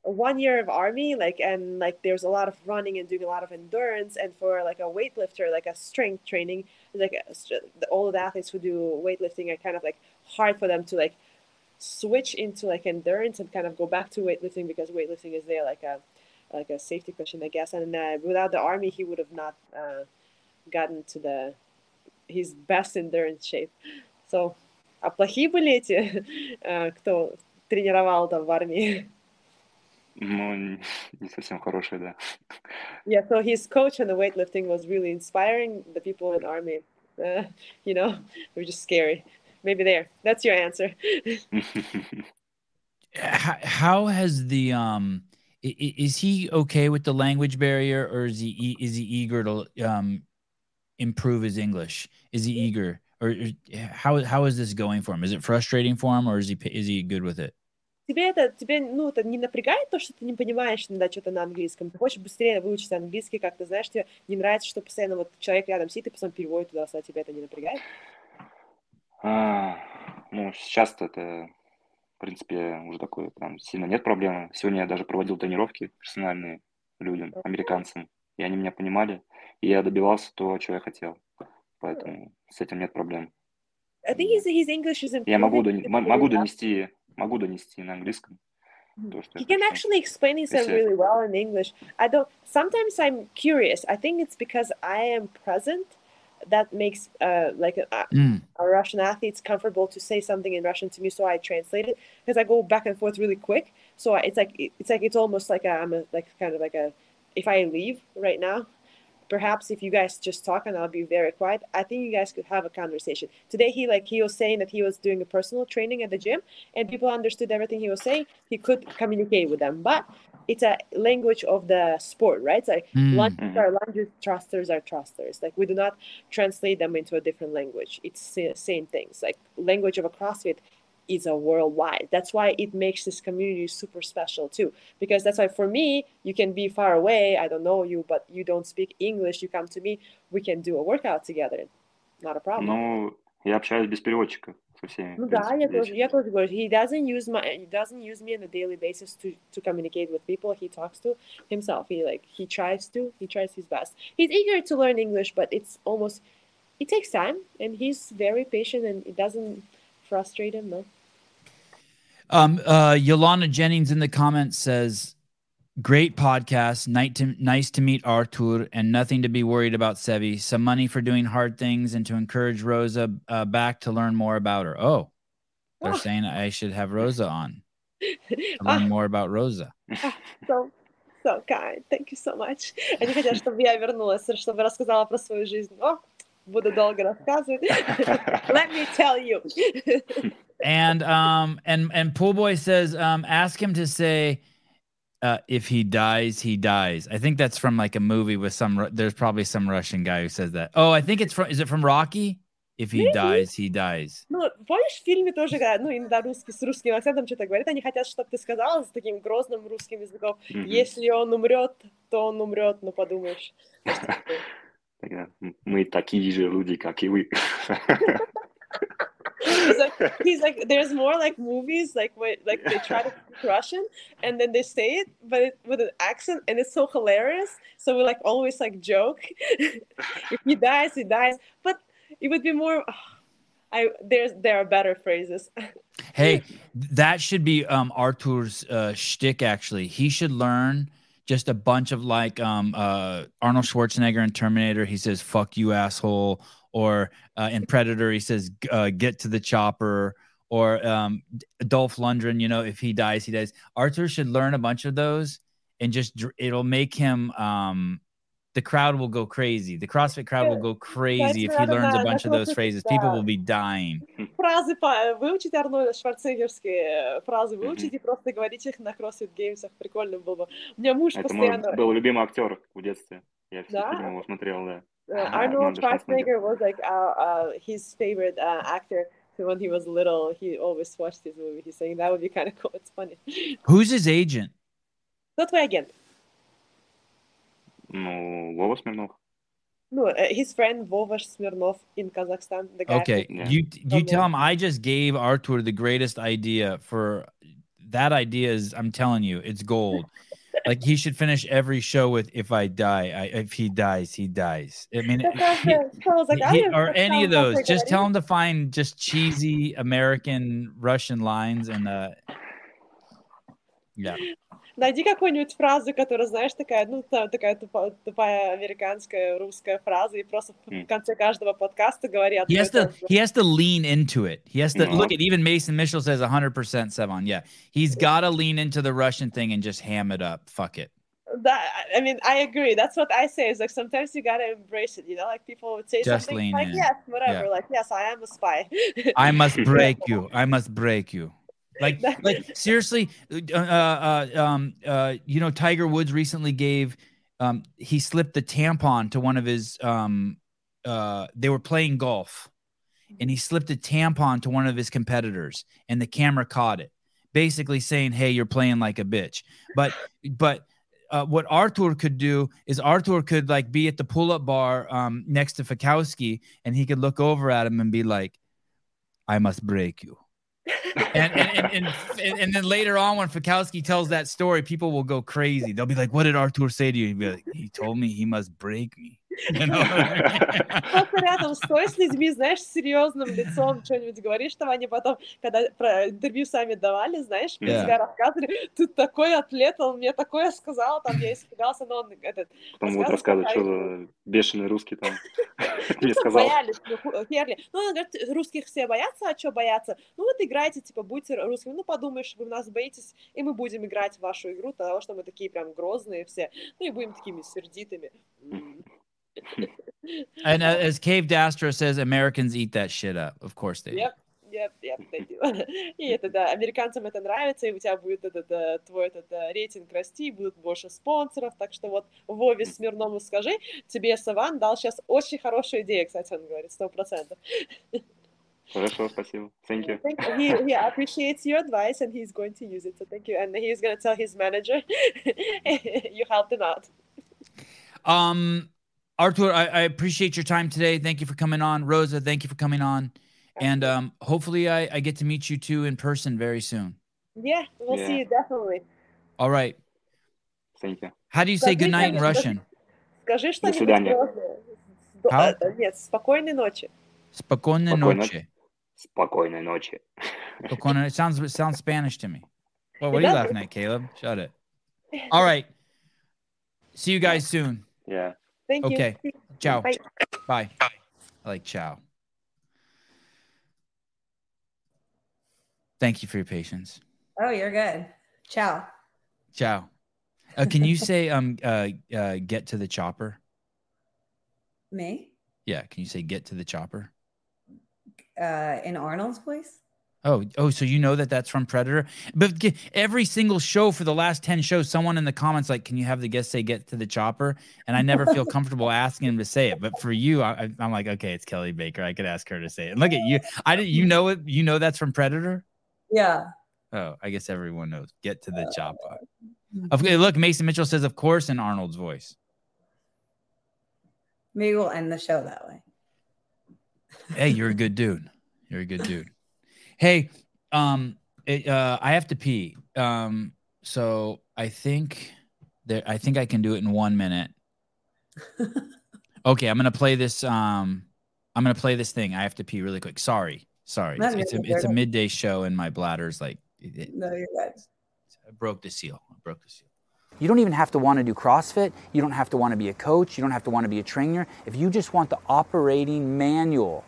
One year of army, like, and like, there's a lot of running and doing a lot of endurance. And for like a weightlifter, like a strength training, like a, all the athletes who do weightlifting are kind of like hard for them to like switch into like endurance and kind of go back to weightlifting because weightlifting is there like a like a safety cushion, I guess. And uh, without the army, he would have not uh, gotten to the his best endurance shape. So, а плохие были эти, кто тренировал там в армии? Ну, не совсем хорошие, да. Yeah, so his coach on the weightlifting was really inspiring. The people in army, uh, you know, they were just scary. Maybe there. That's your answer. how has the um is he okay with the language barrier or is he is he eager to um, improve his english is he eager or how how is this going for him is it frustrating for him or is he is he good with it Тебе это, тебе, ну, это не напрягает то, что ты не понимаешь иногда что-то на английском? Ты хочешь быстрее выучить английский, как ты знаешь, тебе не нравится, что постоянно вот человек рядом сидит и постоянно переводит туда, тебя это не напрягает? А, Ну, сейчас это, в принципе, уже такое прям сильно нет проблемы. Сегодня я даже проводил тренировки персональные людям, американцам, и они меня понимали, и я добивался того, чего я хотел. Поэтому с этим нет проблем. I think his, his English is Я могу, м- могу донести, могу донести на английском то, He can actually explain himself really well in English. I don't. Sometimes I'm curious. I think it's because I am present that makes uh, like a, Mm. a Russian athletes comfortable to say something in Russian to me, so I translate it because I go back and forth really quick. So I, it's like it's like it's almost like a, I'm a like kind of like a if I leave right now, perhaps if you guys just talk and I'll be very quiet, I think you guys could have a conversation. Today he like he was saying that he was doing a personal training at the gym and people understood everything he was saying. He could communicate with them, but it's a language of the sport, right? It's like Mm. lunges Mhm. are lunges, thrusters are thrusters. Like we do not translate them into a different language. It's sa- same things. Like language of a CrossFit is a worldwide. That's why it makes this community super special too. Because that's why for me, you can be far away. I don't know you, but you don't speak English. You come to me, we can do a workout together. Not a problem. Ну, я общаюсь без переводчика со всеми. Ну в да, принципе, я здесь. тоже, я тоже говорю, he doesn't use my, he doesn't use me on a daily basis to, to communicate with people he talks to himself. He like, he tries to, he tries his best. He's eager to learn English, but it's almost, it takes time and he's very patient and it doesn't frustrate him, no. Um, uh, Yolanda Jennings in the comments says, "Great podcast. Night to, nice to meet Artur, and nothing to be worried about. Sevi. Some money for doing hard things, and to encourage Rosa uh, back to learn more about her. Oh, they're Oh. saying I should have Rosa on to Ah, learn more about Rosa. so, so kind. Thank you so much. Они хотят, чтобы я вернулась, чтобы рассказала про свою жизнь. О, Буду долго рассказывать. Let me tell you. And um, and and Pool Boy says, um, ask him to say." Uh, if he dies, he dies. I think that's from like a movie with some. There's probably some Russian guy who says that. Oh, I think it's from. Is it from Rocky? If he Maybe. dies, he dies. Ну, помнишь, в фильме тоже, когда, ну, иногда русский с русским акцентом что-то говорит, они хотят, чтобы ты сказала с таким грозным русским языком, Мгм. если он умрет, то он умрет, ну, подумаешь. Tak my takí, že ľudí, akí vy. he's like, he's like, there's more like movies like when like they try to speak Russian and then they say it, but it, with an accent, and it's so hilarious. So we like always like joke. if he dies, he dies. But it would be more. Oh, I there's there are better phrases. hey, that should be um Artur's uh, shtick. Actually, he should learn just a bunch of like um uh Arnold Schwarzenegger in Terminator, he says fuck you asshole. Or uh, in Predator he says uh, get to the chopper. Or um Dolph Lundgren, you know, if he dies, he dies. Arthur should learn a bunch of those and just it'll make him um the crowd will go crazy. The CrossFit crowd will go crazy if he надо learns a на- bunch of на those CrossFit, phrases. People да. will be dying. Фразы по выучить Арнольда Шварценеггерские э, фразы Мгм. выучить и просто говорить их на CrossFit Геймсах. Прикольно было бы. У меня муж Это мой постоянно... был любимый актер в детстве. Я все Да? фильмы его смотрел, да. Uh, Arnold Arnold Schwarzenegger. Schwarzenegger was like uh, uh, his favorite uh, actor. So when he was little, he always watched his movie. He's saying that would be kind of cool. It's funny. Who's his agent? Кто твой агент? Ну, Вова Смирнов. No, uh, his friend Vova Smirnov in Kazakhstan. The guy. Okay, Yeah. you you Okay. tell him I just gave Artur the greatest idea for that idea is I'm telling you it's gold. like he should finish every show with if I die, I, if he dies, he dies. I mean, Как he- раз, э, что was like, he- а я or как any of сам those. такой Just tell говорю. him to find just cheesy American Russian lines and uh yeah. найди какую-нибудь фразу, которая, знаешь, такая, ну, такая тупая американская, русская фраза, и просто mm. в конце каждого подкаста говори he has, to, he has to lean into it. He has to, mm-hmm. look at, even Mason Mitchell says 100% Sevan, yeah. He's got to lean into the Russian thing and just ham it up. Fuck it. That, I mean, I agree. That's what I say. Is like sometimes you gotta embrace it. You know, like people would say just something like, in. "Yes, whatever." Yeah. Like, "Yes, I am a spy." I must break you. I must break you. Like, like seriously, uh, uh, um, uh, you know, Tiger Woods recently gave, um, he slipped the tampon to one of his, um, uh, they were playing golf, and he slipped a tampon to one of his competitors, and the camera caught it, basically saying, "Hey, you're playing like a bitch." But, but. Uh, what Arthur could do is Arthur could like be at the pull-up bar um, next to Fikowski, and he could look over at him and be like, "I must break you." And, and, and, and, then later on, when Fikowski tells that story, people will go crazy. They'll be like, "What did Artur say to you?" He'd be like, "He told me he must break me." Know? Просто рядом стой с людьми, знаешь, с серьезным лицом что-нибудь говоришь, чтобы они потом, когда про интервью сами давали, знаешь, про Yeah. себя рассказывали, тут такой атлет, он мне такое сказал, там я испугался, но он этот, Потом будут Рассказывай, рассказывать, что за бешеный русский там мне сказал. боялись, ну, Херли. Ну, он говорит, русских все боятся, а что боятся? Ну, вот играйте, типа, будьте русскими. Ну, подумаешь, вы нас боитесь, и мы будем играть в вашу игру, того, что мы такие прям грозные все, ну, и будем такими сердитыми. And uh, as Cave Dastra says, Americans eat that shit up. Of course they. do. Yep, yep, yep, they do. И это, да, американцам это нравится, и у тебя будет этот, э, твой этот э, рейтинг расти, будет больше спонсоров, так что вот Вове Смирнову скажи, тебе Саван дал сейчас очень хорошую идею, кстати, он говорит, сто процентов. Хорошо, спасибо. Thank you. Thank you. He, he appreciates your advice and he's going to use it. So thank you. And he's going to tell his manager you helped him out. Um, Artur, I, I appreciate your time today. Thank you for coming on. Rosa, thank you for coming on. And um, hopefully I, I get to meet you two in person very soon. Yeah, we'll Yeah. see you definitely. All right. Thank you. How do you say Скажи, good night in конечно, Russian? Скажи что-нибудь свидания. грозное. С- How? э, Нет, спокойной ночи. Спокойной Спокойной ночи. Спокойной ночи. Spokojno- It sounds it sounds Spanish to me. Well, what are you does. laughing at, Caleb? Shut it. All right. See you guys soon. Yeah. Thank you. Okay. Ciao. Bye. Bye. I like ciao. Thank you for your patience. Oh, you're good. Ciao. Ciao. Uh, can you say um uh uh get to the chopper? Me? Yeah, can you say get to the chopper? Uh, in Arnold's voice? Oh, oh, so you know that that's from Predator. But every single show for the last 10 shows, someone in the comments like, "Can you have the guest say get to the chopper?" And I never feel comfortable asking him to say it. But for you, I, I'm like, "Okay, it's Kelly Baker. I could ask her to say it." And look at you. I didn't you know it you know that's from Predator? Yeah. Oh, I guess everyone knows. Get to the chopper. Mm-hmm. Okay, look, Mason Mitchell says, "Of course," in Arnold's voice. Maybe we'll end the show that way. hey, you're a good dude. You're a good dude. Hey, um, it, uh, I have to pee. Um, so I think that I think I can do it in one minute. Okay, I'm gonna play this. Um, I'm gonna play this thing. I have to pee really quick. Sorry, sorry. No, It's, it's a it's a midday show, and my bladder's like it, it- No, you're good. I broke the seal. I broke the seal. You don't even have to want to do CrossFit. You don't have to want to be a coach. You don't have to want to be a trainer. If you just want the operating manual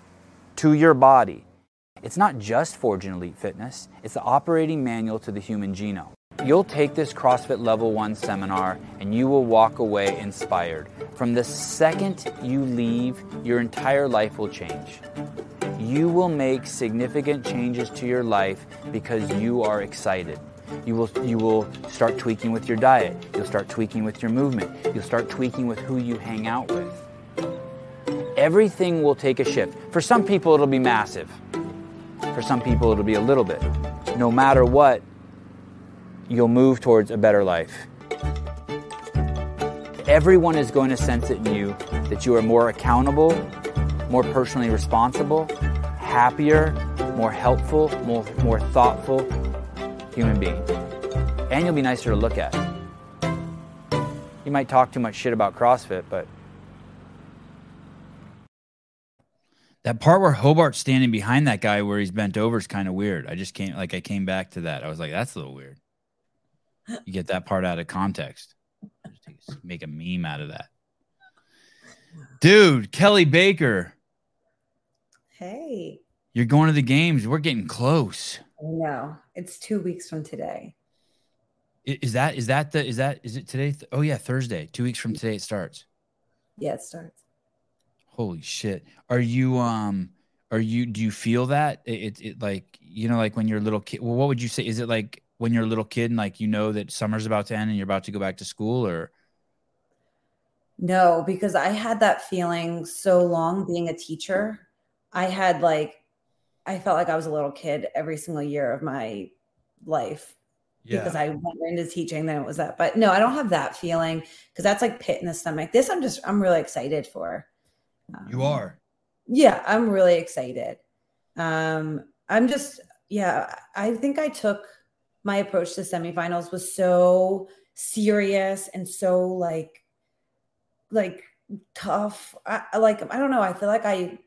to your body, it's not just Forging Elite Fitness, it's the operating manual to the human genome. You'll take this CrossFit Level 1 seminar and you will walk away inspired. From the second you leave, your entire life will change. You will make significant changes to your life because you are excited. You will, you will start tweaking with your diet. You'll start tweaking with your movement. You'll start tweaking with who you hang out with. Everything will take a shift. For some people, it'll be massive. For some people, it'll be a little bit. No matter what, you'll move towards a better life. Everyone is going to sense it in you that you are more accountable, more personally responsible, happier, more helpful, more, more thoughtful human being. And you'll be nicer to look at. You might talk too much shit about CrossFit, but that part where Hobart's standing behind that guy where he's bent over is kind of weird. I just came like I came back to that. I was like, that's a little weird. You get that part out of context. Just make a meme out of that. Dude, Kelly Baker, Hey. you're going to the games. We're getting close. No. It's two weeks from today. Is that is that the is that is it today? Oh yeah, Thursday. Two weeks from today it starts. Yeah, it starts. Holy shit. Are you um are you do you feel that? It, it, it like you know like when you're a little kid well what would you say? Is it like when you're a little kid and like you know that summer's about to end and you're about to go back to school or No, because I had that feeling so long being a teacher. I had like, I felt like I was a little kid every single year of my life because I went into teaching. Then it was that, but no, I don't have that feeling because that's like pit in the stomach. This I'm just, I'm really excited for. You Um, are. Yeah, I'm really excited. Um, I'm just, yeah, I think I took my approach to semifinals was so serious and so like like tough. I, like I don't know. I feel like I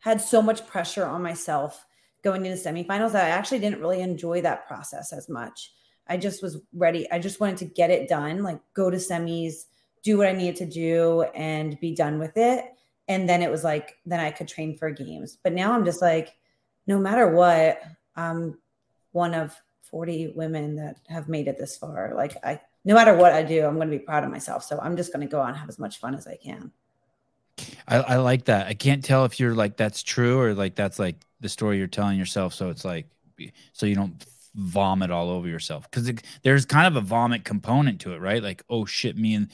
had so much pressure on myself going into semifinals that I actually didn't really enjoy that process as much. I just was ready. I just wanted to get it done, like go to semis, do what I needed to do, and be done with it. And then it was like, then I could train for games. But now I'm just like, no matter what, I'm one of 40 women that have made it this far. Like I no matter what I do, I'm going to be proud of myself. So I'm just going to go out and have as much fun as I can. I, I like that. I can't tell if you're like that's true or like that's like the story you're telling yourself. So it's like so you don't vomit all over yourself because there's kind of a vomit component to it, right? Like oh shit, me and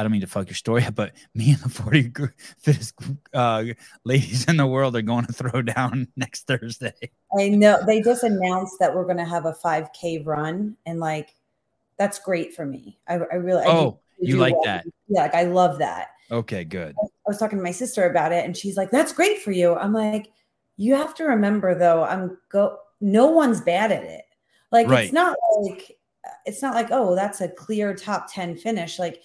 I don't mean to fuck your story up, but me and the 40 fittest uh, ladies in the world are going to throw down next Thursday. I know they just announced that we're going to have a 5K run, and like that's great for me. I, I really oh I you like well. that? Yeah, like I love that. Okay, good. I was talking to my sister about it, and she's like, "That's great for you." I'm like, "You have to remember, though, I'm go. No one's bad at it. Like right. it's not like it's not like oh, that's a clear top ten finish. Like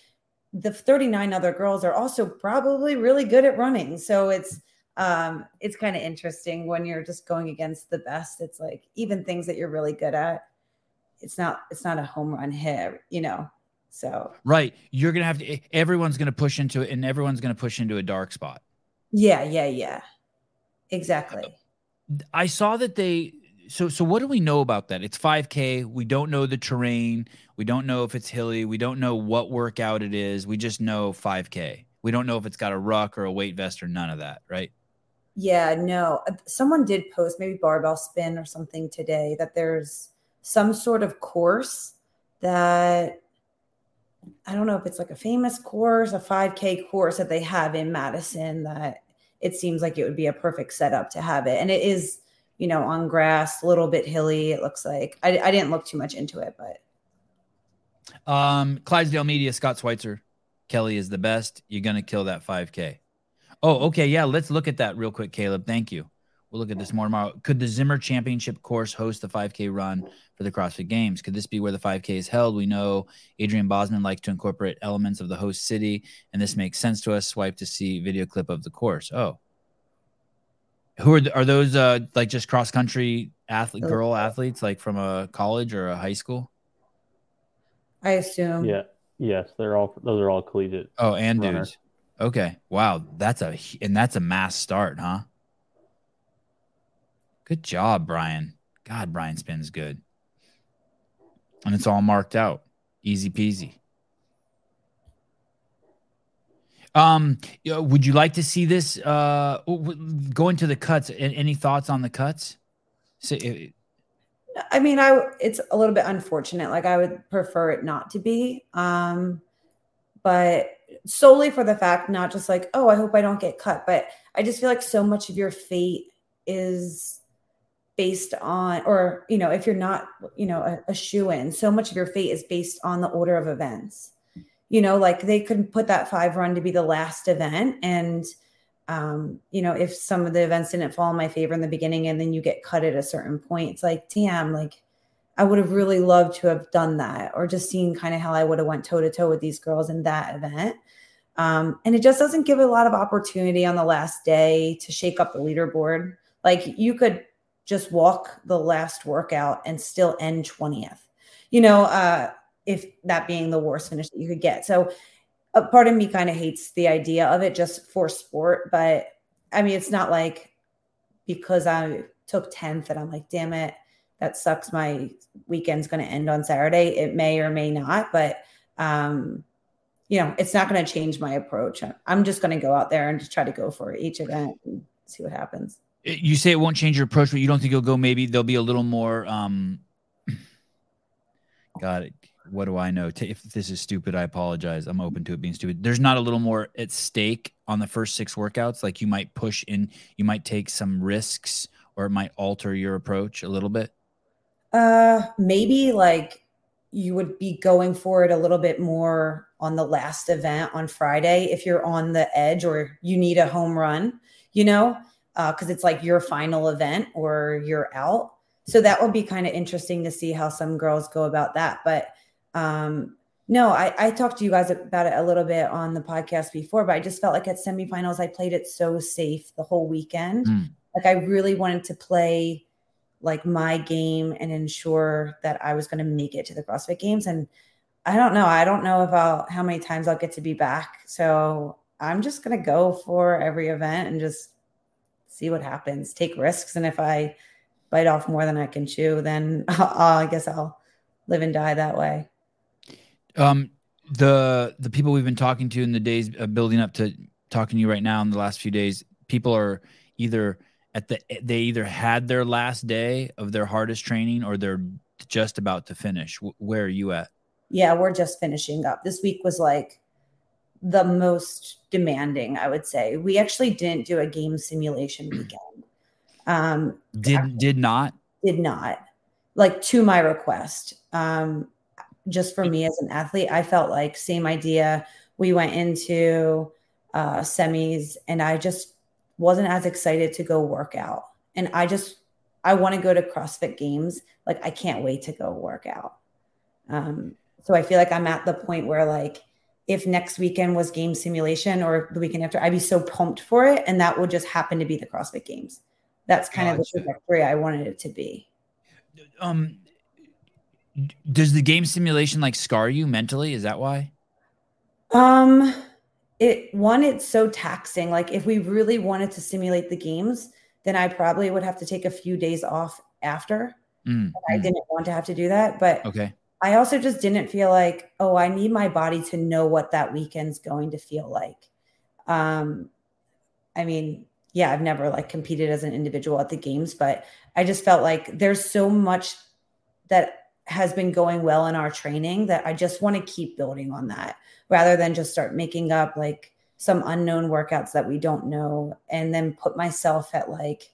the 39 other girls are also probably really good at running. So it's um it's kind of interesting when you're just going against the best. It's like even things that you're really good at, it's not it's not a home run hit, you know. So right, you're gonna have to. Everyone's gonna push into it, and everyone's gonna push into a dark spot. Yeah, yeah, yeah. Exactly. I saw that they so so what do we know about that? It's 5K. We don't know the terrain. We don't know if it's hilly. We don't know what workout it is. We just know 5K. We don't know if it's got a ruck or a weight vest or none of that, right? Yeah, no. Uh, someone did post maybe barbell spin or something today that there's some sort of course that I don't know if it's like a famous course, a 5K course that they have in Madison that it seems like it would be a perfect setup to have it. And it is you know, on grass, a little bit hilly. It looks like I, I didn't look too much into it, but um, Clydesdale Media, Scott Schweitzer, Kelly is the best. You're gonna kill that 5K. Oh, okay, yeah. Let's look at that real quick, Caleb. Thank you. We'll look at this more tomorrow. Could the Zimmer Championship course host the 5K run for the CrossFit Games? Could this be where the 5K is held? We know Adrian Bozman likes to incorporate elements of the host city, and this makes sense to us. Swipe to see video clip of the course. Oh, who are are those? Uh, like just cross country athlete, girl athletes, like from a college or a high school? I assume. Yeah. Yes, they're all. Those are all collegiate. Oh, and runners. dudes. Okay. Wow. That's a and that's a mass start, huh? Good job, Brian. God, Brian spins good. And it's all marked out. Easy peasy. Um, would you like to see this? Uh, going to the cuts. Any thoughts on the cuts? So, I mean, I it's a little bit unfortunate. Like I would prefer it not to be. Um, but solely for the fact, not just like, oh, I hope I don't get cut, but I just feel like so much of your fate is based on, or you know, if you're not, you know, a, a shoe in, so much of your fate is based on the order of events you know like they could put that five run to be the last event. And um, you know if some of the events didn't fall in my favor in the beginning and then you get cut at a certain point it's like damn like i would have really loved to have done that or just seen kind of how i would have went toe to toe with these girls in that event. Um, and it just doesn't give a lot of opportunity on the last day to shake up the leaderboard. Like you could just walk the last workout and still end 20th you know uh if that being the worst finish that you could get. So a part of me kind of hates the idea of it just for sport, but I mean, it's not like because I took 10th and I'm like, damn it, that sucks. My weekend's going to end on Saturday. It may or may not, but, um, you know, it's not going to change my approach. I'm just going to go out there and just try to go for each event and see what happens. You say it won't change your approach, but you don't think you'll go maybe there'll be a little more, um, got it what do I know? If this is stupid, I apologize. I'm open to it being stupid. There's not a little more at stake on the first six workouts. Like you might push in, you might take some risks, or it might alter your approach a little bit. Uh, maybe like you would be going for it a little bit more on the last event on Friday if you're on the edge or you need a home run, you know, because uh, it's like your final event or you're out. so that would be kind of interesting to see how some girls go about that. But um, no, I, I talked to you guys about it a little bit on the podcast before, but I just felt like at semifinals, I played it so safe the whole weekend. Mm. Like I really wanted to play like my game and ensure that I was going to make it to the CrossFit games. And I don't know. I don't know if I'll, how many times I'll get to be back. So I'm just going to go for every event and just see what happens, take risks. And if I bite off more than I can chew, then I'll, I guess I'll live and die that way. Um, the the people we've been talking to in the days uh, building up to talking to you right now in the last few days, people are either at the they either had their last day of their hardest training or they're just about to finish. Where are you at? Yeah, we're just finishing up. This week was like the most demanding, I would say. We actually didn't do a game simulation weekend. Um, did did not did not like to my request. Um, just for me as an athlete, I felt like same idea. We went into uh, semis, and I just wasn't as excited to go work out. And I just I want to go to CrossFit Games. Like I can't wait to go work out. Um, so I feel like I'm at the point where like if next weekend was game simulation or the weekend after, I'd be so pumped for it, and that would just happen to be the CrossFit Games. That's kind gotcha. of the trajectory I wanted it to be. Um, does the game simulation like scar you mentally? Is that why? Um, it one, it's so taxing. Like if we really wanted to simulate the games, then I probably would have to take a few days off after. Mm, I mm. didn't want to have to do that, but okay. I also just didn't feel like, oh, I need my body to know what that weekend's going to feel like. Um, I mean, yeah, I've never like competed as an individual at the games, but I just felt like there's so much that has been going well in our training that I just want to keep building on that rather than just start making up like some unknown workouts that we don't know and then put myself at like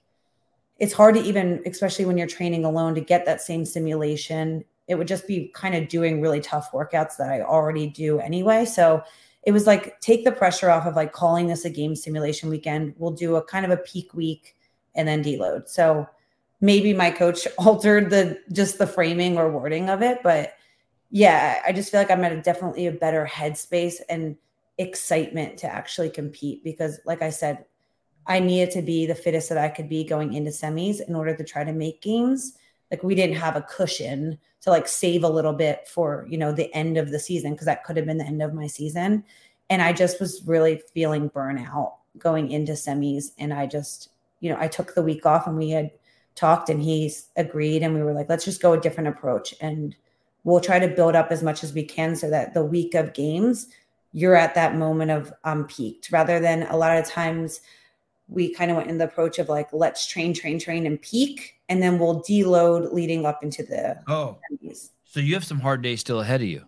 it's hard to even especially when you're training alone to get that same simulation. It would just be kind of doing really tough workouts that I already do anyway. So it was like take the pressure off of like calling this a game simulation weekend. We'll do a kind of a peak week and then deload. So maybe my coach altered the just the framing or wording of it but yeah i just feel like i'm at a definitely a better headspace and excitement to actually compete because like i said i needed to be the fittest that i could be going into semis in order to try to make games. Like we didn't have a cushion to like save a little bit for you know the end of the season because that could have been the end of my season. And i just was really feeling burnout going into semis. And i just you know i took the week off and we had talked and he's agreed and we were like let's just go a different approach and we'll try to build up as much as we can so that the week of games you're at that moment of um peaked. Rather than a lot of times we kind of went in the approach of like let's train train train and peak and then we'll deload leading up into the oh. semis. so you have some hard days still ahead of you.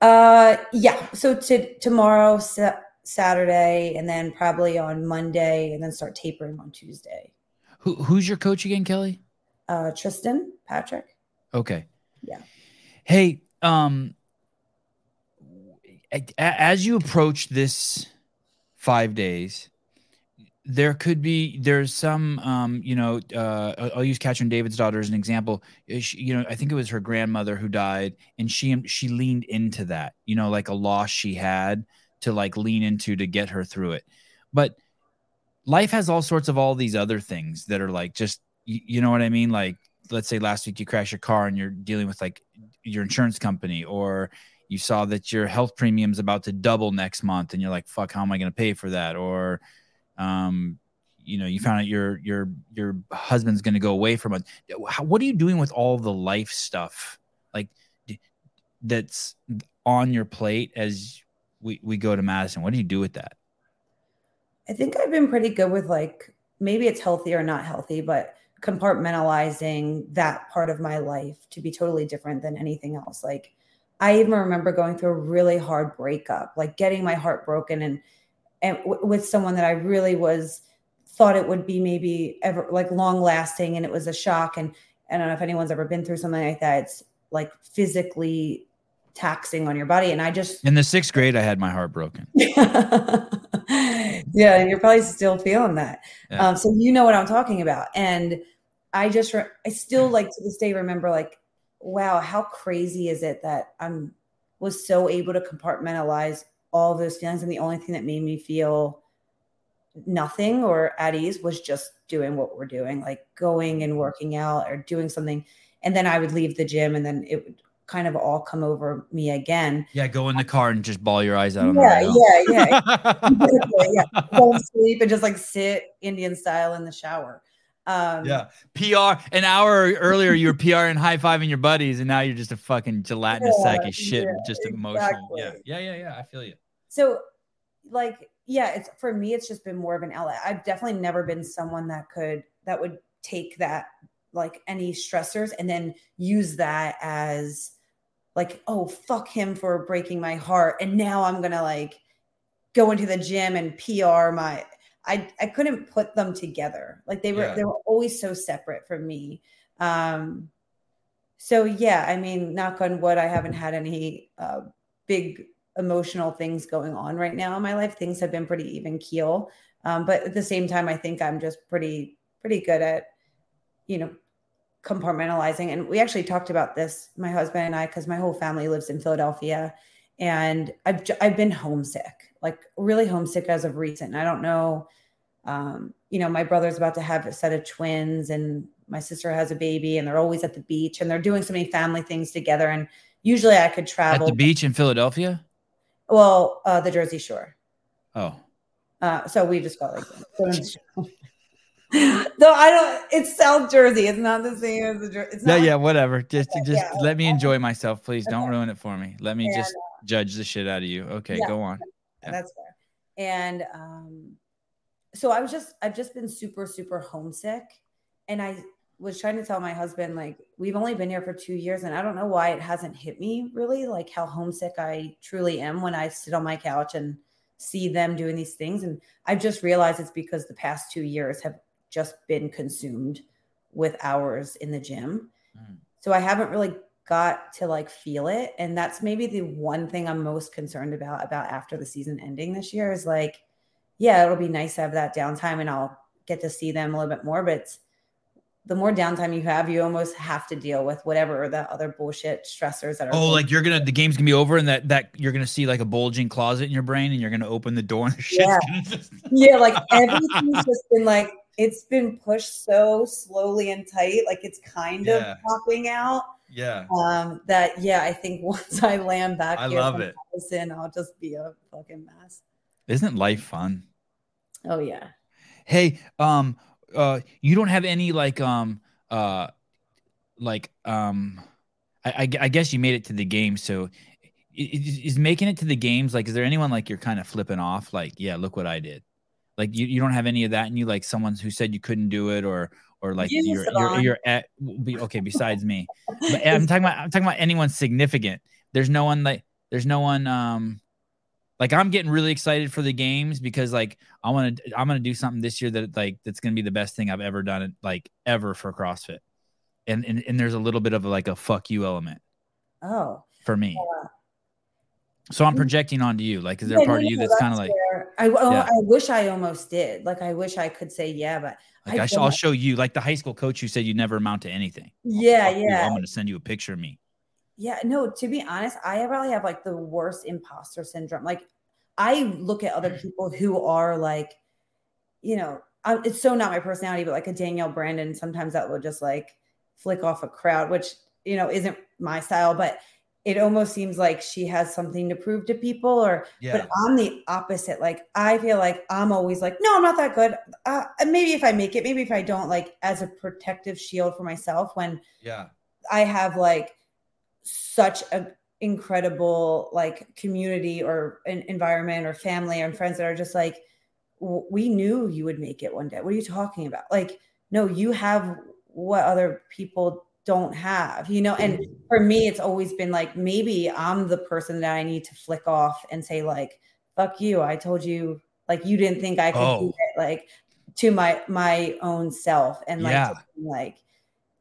Uh yeah. So to tomorrow sa- saturday and then probably on monday and then start tapering on tuesday who, who's your coach again, Kelly? Uh, Tristan Patrick. Okay. Yeah. Hey, um, as you approach this five days, there could be there's some um you know uh i'll use Katrin Davidsdottir as an example she, you know i think it was her grandmother who died and she she leaned into that you know like a loss she had to like lean into to get her through it but life has all sorts of all these other things that are like just you, you know what I mean? Like let's say last week you crash your car and you're dealing with like your insurance company or you saw that your health premium's about to double next month and you're like fuck how am i going to pay for that? Or um you know you found out your your your husband's going to go away for from it what are you doing with all the life stuff like that's on your plate as we we go to madison? What do you do with that I think I've been pretty good with like maybe it's healthy or not healthy, but compartmentalizing that part of my life to be totally different than anything else. Like I even remember going through a really hard breakup, like getting my heart broken and and w- with someone that I really was thought it would be maybe ever like long lasting and it was a shock and I don't know if anyone's ever been through something like that. It's like physically taxing on your body. And I just in the sixth grade, I had my heart broken. yeah, and you're probably still feeling that. Yeah. Um, so you know what I'm talking about. And I just, re- I still like to this day remember like, wow, how crazy is it that I'm was so able to compartmentalize all those feelings. And the only thing that made me feel nothing or at ease was just doing what we're doing, like going and working out or doing something. And then I would leave the gym and then it would kind of all come over me again. Yeah, go in the car and just ball your eyes out. On Yeah, yeah, yeah. yeah. Go to sleep and just like sit Indian style in the shower. Um, yeah. PR an hour earlier you were PR and high fiving your buddies, and now you're just a fucking gelatinous sack of shit, yeah, just emotional. Yeah. exactly. Yeah, yeah, yeah. I feel you. so like yeah it's for me it's just been more of an outlet i've definitely never been someone that could that would take that like any stressors and then use that as like oh fuck him for breaking my heart and now i'm gonna like go into the gym and pr my i i couldn't put them together like they were Yeah. they were always so separate from me um so yeah i mean knock on wood i haven't had any uh big emotional things going on right now in my life. Things have been pretty even keel. Um, but at the same time, I think I'm just pretty, pretty good at, you know, compartmentalizing. And we actually talked about this, my husband and I, because my whole family lives in Philadelphia. And I've I've been homesick, like really homesick as of recent. I don't know. Um, you know, my brother's about to have a set of twins, and my sister has a baby, and they're always at the beach, and they're doing so many family things together. And usually, I could travel. At the beach in Philadelphia? Well, uh, the Jersey Shore. Oh. Uh, so we just got like no, I don't. It's South Jersey. It's not the same as the Jersey. It's Yeah, not yeah, whatever. Just Okay, just yeah, let me enjoy myself, please. Don't ruin it for me. Let me And, just judge the shit out of you. Okay, Yeah. go on. Yeah, that's fair. And um, so I was just, I've just been super, super homesick. And I was trying to tell my husband, like, we've only been here for two years, and I don't know why it hasn't hit me really, like how homesick I truly am when I sit on my couch and see them doing these things. And I've just realized it's because the past two years have just been consumed with hours in the gym. Mm. So I haven't really got to like feel it. And that's maybe the one thing I'm most concerned about about after the season ending this year is like, yeah, it'll be nice to have that downtime and I'll get to see them a little bit more. But the more downtime you have, you almost have to deal with whatever the other bullshit stressors that are. Oh, like you're gonna the game's gonna be over and that that you're gonna see like a bulging closet in your brain and you're gonna open the door and the shit's Yeah. yeah, like everything's just been like it's been pushed so slowly and tight, like it's kind Yeah. of popping out. Yeah. Um, that yeah, I think once I land back I here love it. Madison, I'll just be a fucking mess. Isn't life fun? Oh yeah. Hey, um, uh, you don't have any like, um, uh, like, um, I, I, I guess you made it to the game. So, is, is making it to the games like? Is there anyone like you're kind of flipping off? Like, yeah, look what I did. Like, you, you don't have any of that, and you like someone who said you couldn't do it, or or like You, you're you're, you're at okay. Besides me, but I'm talking about I'm talking about anyone significant. There's no one like there's no one um like I'm getting really excited for the games because like I want to I'm gonna do something this year that like that's gonna be the best thing I've ever done like ever for CrossFit. And and, and there's a little bit of like a fuck you element Oh. for me. Yeah. So I'm mm-hmm. projecting onto you. Like, is there a Yeah, part no, of you no, that's kind of like. I, oh, Yeah. I wish I almost did. Like I wish I could say yeah, but like I I sh- I'll show you like the high school coach who said you never amount to anything. yeah, you, yeah. I'm gonna send you a picture of me. Yeah, no, to be honest, I probably have like the worst imposter syndrome. Like, I look at other people who are like, you know, I, it's so not my personality, but like a Danielle Brandon, sometimes that will just like flick off a crowd, which, you know, isn't my style, but it almost seems like she has something to prove to people or but i'm the opposite like i feel like i'm always like no i'm not that good uh, maybe if i make it maybe if i don't like as a protective shield for myself when yeah. I have like such an incredible like community or an environment or family and friends that are just like we knew you would make it one day. What are you talking about? Like no, you have what other people don't have, you know? And mm-hmm. for me it's always been like maybe I'm the person that I need to flick off and say like fuck you. I told you like you didn't think I could do Oh. it like to my my own self and like Yeah. like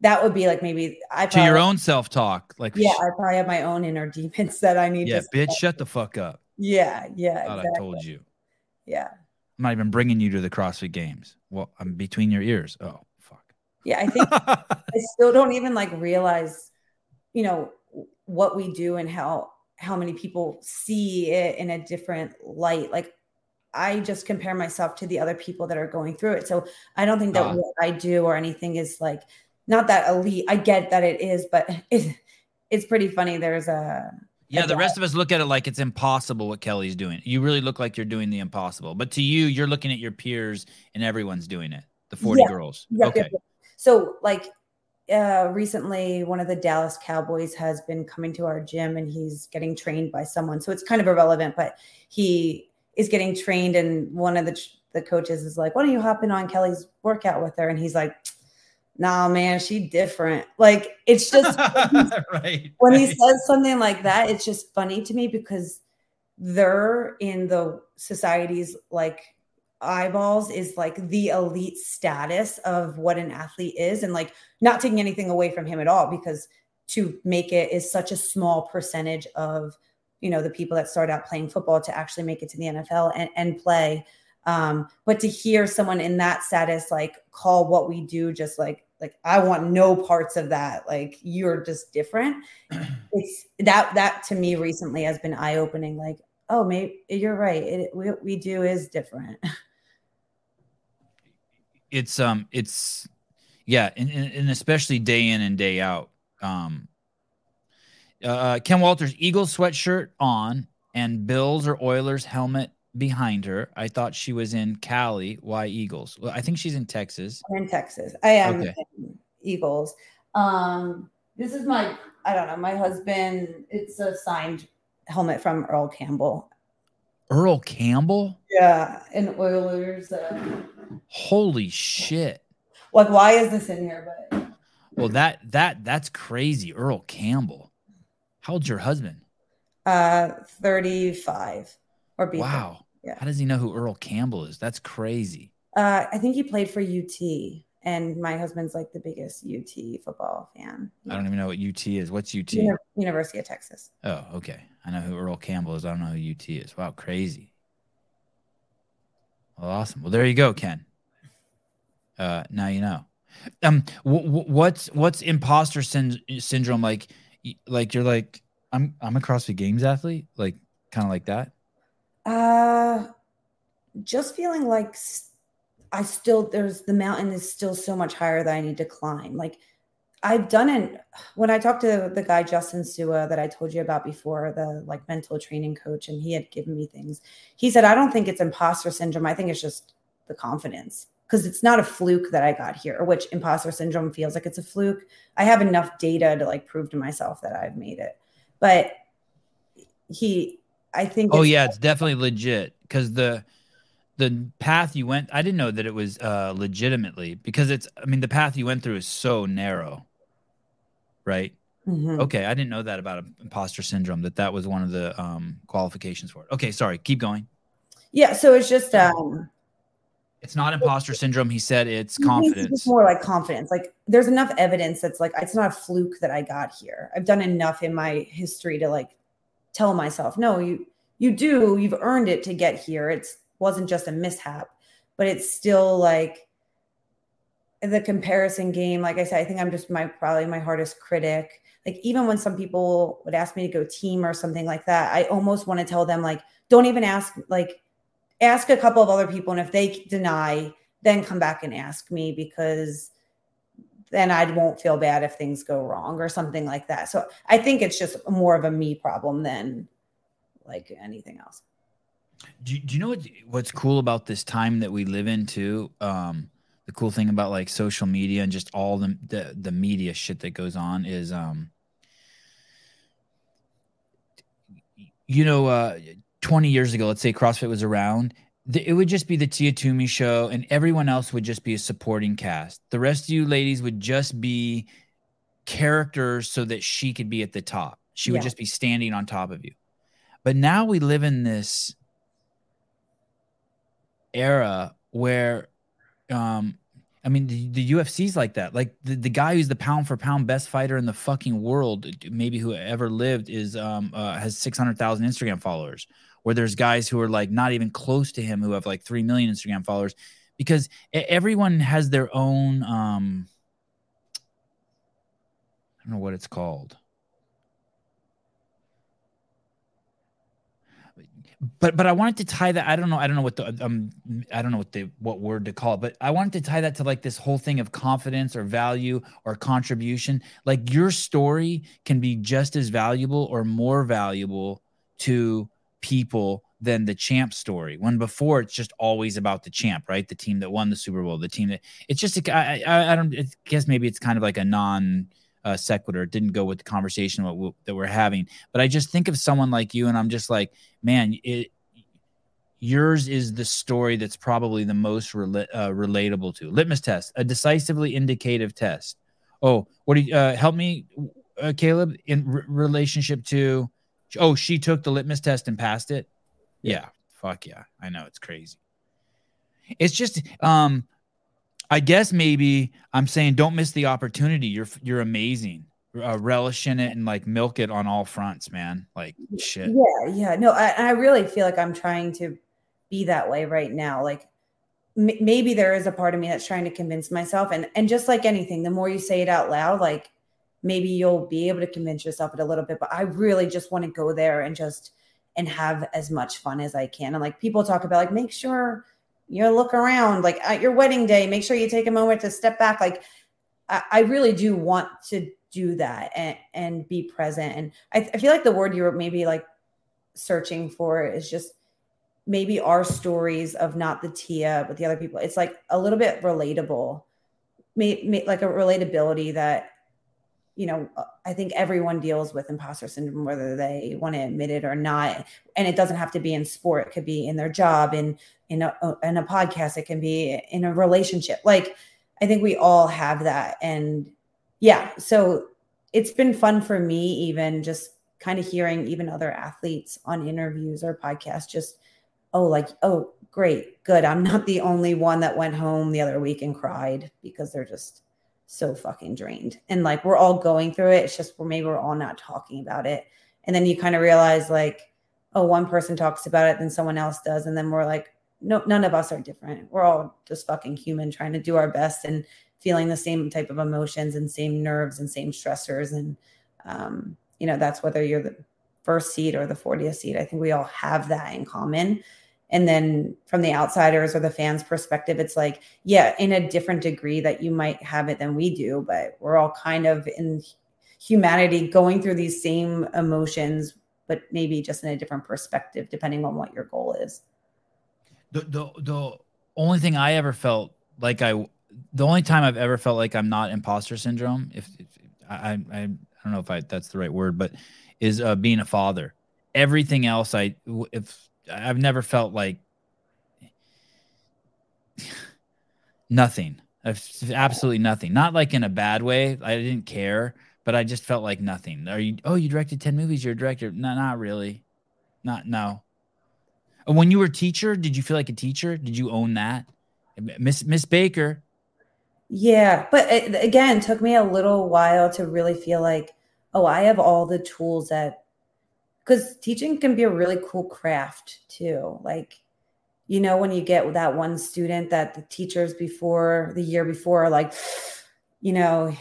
that would be like maybe I To your own self talk. Like yeah, I probably have my own inner demons that I need yeah, to bitch, shut the fuck up. Yeah, yeah, Thought exactly. I told you. Yeah. I'm not even bringing you to the CrossFit Games. Well, I'm between your ears. Oh. Yeah, I think I still don't even like realize, you know, what we do and how how many people see it in a different light. Like I just compare myself to the other people that are going through it. So I don't think that uh, what I do or anything is like not that elite. I get that it is, but it's it's pretty funny. There's a yeah, the rest of us look at it like it's impossible what Kelly's doing. You really look like you're doing the impossible. But to you, you're looking at your peers and everyone's doing it. The 40 yeah. girls. Yep, okay. Yep. So like uh recently one of the Dallas Cowboys has been coming to our gym and he's getting trained by someone. So it's kind of irrelevant, but he is getting trained and one of the the coaches is like, "Why don't you hop in on Kelly's workout with her?" And he's like, nah, man, she different. Like it's just right. When he says something like that, it's just funny to me because they're in the society's like eyeballs is like the elite status of what an athlete is and like not taking anything away from him at all because to make it is such a small percentage of you know the people that start out playing football to actually make it to the NFL and, and play um, but to hear someone in that status like call what we do just like like I want no parts of that. Like you're just different. it's that that to me recently has been eye opening. Like oh, maybe you're right. It, what we do is different. It's um, it's yeah, and, and especially day in and day out. Um, uh, Ken Walters Eagles sweatshirt on and Bills or Oilers helmet behind her. I thought she was in Cali. Why Eagles? Well, I think she's in Texas. I'm in Texas. I am okay. Eagles. Um, this is my I don't know, my husband, it's a signed helmet from Earl Campbell. Earl Campbell? Yeah, in Oilers. Uh, Holy shit. Like why is this in here? But well that that that's crazy. Earl Campbell. How old's your husband? Uh 35 or be Wow. Yeah. How does he know who Earl Campbell is? That's crazy. Uh, I think he played for UT, and my husband's like the biggest UT football fan. I don't even know what UT is. What's UT? Uni- University of Texas. Oh, okay. I know who Earl Campbell is. I don't know who UT is. Wow, crazy. Well, awesome. Well, there you go, Ken. Uh, now you know. Um, w- w- what's what's imposter syn- syndrome like? Like you're like I'm I'm a CrossFit Games athlete, like kind of like that. Uh, just feeling like I still there's the mountain is still so much higher that I need to climb. Like I've done it when I talked to the guy Justin Sua that I told you about before, the like mental training coach, and he had given me things. He said, I don't think it's imposter syndrome. I think it's just the confidence because it's not a fluke that I got here, which imposter syndrome feels like it's a fluke. I have enough data to like prove to myself that I've made it. But he I think. Oh yeah, it's definitely legit because the the path you went. I didn't know that it was uh, legitimately because it's. I mean, the path you went through is so narrow, right? Mm-hmm. Okay, I didn't know that about imposter syndrome. That that was one of the um, qualifications for it. Okay, sorry. Keep going. Yeah, so it's just um, it's not imposter syndrome. He said it's confidence. It's more like confidence. Like there's enough evidence that's like it's not a fluke that I got here. I've done enough in my history to like tell myself, no, you you do, you've earned it to get here. It wasn't just a mishap, but it's still like the comparison game. Like I said, I think I'm just my probably my hardest critic. Like even when some people would ask me to go team or something like that, I almost want to tell them like, don't even ask, like ask a couple of other people. And if they deny, then come back and ask me because then I won't feel bad if things go wrong or something like that. So I think it's just more of a me problem than like anything else. Do, do you know what, what's cool about this time that we live in too? Um, the cool thing about like social media and just all the, the, the media shit that goes on is, um, you know, uh, 20 years ago, let's say CrossFit was around it would just be the Tia Toomey show, and everyone else would just be a supporting cast. The rest of you ladies would just be characters so that she could be at the top. She yeah. would just be standing on top of you. But now we live in this era where, um, I mean, the, the, UFC's like that. Like the, the guy who's the pound for pound best fighter in the fucking world, maybe who ever lived, is um uh, has six hundred thousand Instagram followers. Where there's guys who are like not even close to him who have like three million Instagram followers, because everyone has their own um. I don't know what it's called. But but I wanted to tie that. I don't know. I don't know what the um. I don't know what the what word to call it. But I wanted to tie that to like this whole thing of confidence or value or contribution. Like your story can be just as valuable or more valuable to people than the champ story. When before it's just always about the champ, right? The team that won the Super Bowl, the team that it's just. I I, I don't I guess maybe it's kind of like a non uh, sequitur. It didn't go with the conversation what, that we're having. But I just think of someone like you, and I'm just like, man, it, yours is the story that's probably the most rela- uh, relatable to. Litmus test, a decisively indicative test. Oh, what do you uh, help me, uh, Caleb, in r- relationship to? Oh, she took the litmus test and passed it. Yeah. yeah, fuck yeah, I know it's crazy. It's just um I guess maybe I'm saying don't miss the opportunity. You're you're amazing. Uh, relish in it and like milk it on all fronts, man. Like shit. Yeah, yeah. No, I, I really feel like I'm trying to be that way right now. Like m- maybe there is a part of me that's trying to convince myself, and and just like anything, the more you say it out loud, like maybe you'll be able to convince yourself it a little bit. But I really just want to go there and just and have as much fun as I can. And like people talk about, like make sure you know, look around like at your wedding day, make sure you take a moment to step back. Like I, I really do want to do that and, and be present. And I, I feel like the word you were maybe like searching for is just maybe our stories of not the Tia, but the other people. It's like a little bit relatable, may, may, like a relatability that you know, uh, I think everyone deals with imposter syndrome, whether they want to admit it or not. And it doesn't have to be in sport; it could be in their job, in in a uh, in a podcast, it can be in a relationship. Like, I think we all have that, and yeah. So it's been fun for me, even just kind of hearing even other athletes on interviews or podcasts, just oh, like oh, great, good. I'm not the only one that went home the other week and cried because they're just so fucking drained. And like we're all going through it. It's just we're maybe we're all not talking about it. And then you kind of realize like, oh, one person talks about it, then someone else does. And then we're like, no, none of us are different. We're all just fucking human trying to do our best and feeling the same type of emotions and same nerves and same stressors. And um, you know, that's whether you're the first seed or the 40th seed. I think we all have that in common. And then from the outsiders or the fans' perspective, it's like, yeah, in a different degree that you might have it than we do, but we're all kind of in humanity going through these same emotions, but maybe just in a different perspective, depending on what your goal is. The the the only thing I ever felt like I the only time I've ever felt like I'm not imposter syndrome, if, if I, I I don't know if I that's the right word, but is uh, being a father. Everything else, I if I've never felt like nothing. absolutely nothing. Not like in a bad way. I didn't care, but I just felt like nothing. Are you? Oh, you directed ten movies. You're a director. No, not really. Not no. When you were a teacher, did you feel like a teacher? Did you own that, Miss Miss Baker? Yeah, but it, again, took me a little while to really feel like, oh, I have all the tools that because teaching can be a really cool craft too. Like, you know, when you get that one student that the teachers before the year before are like, you know,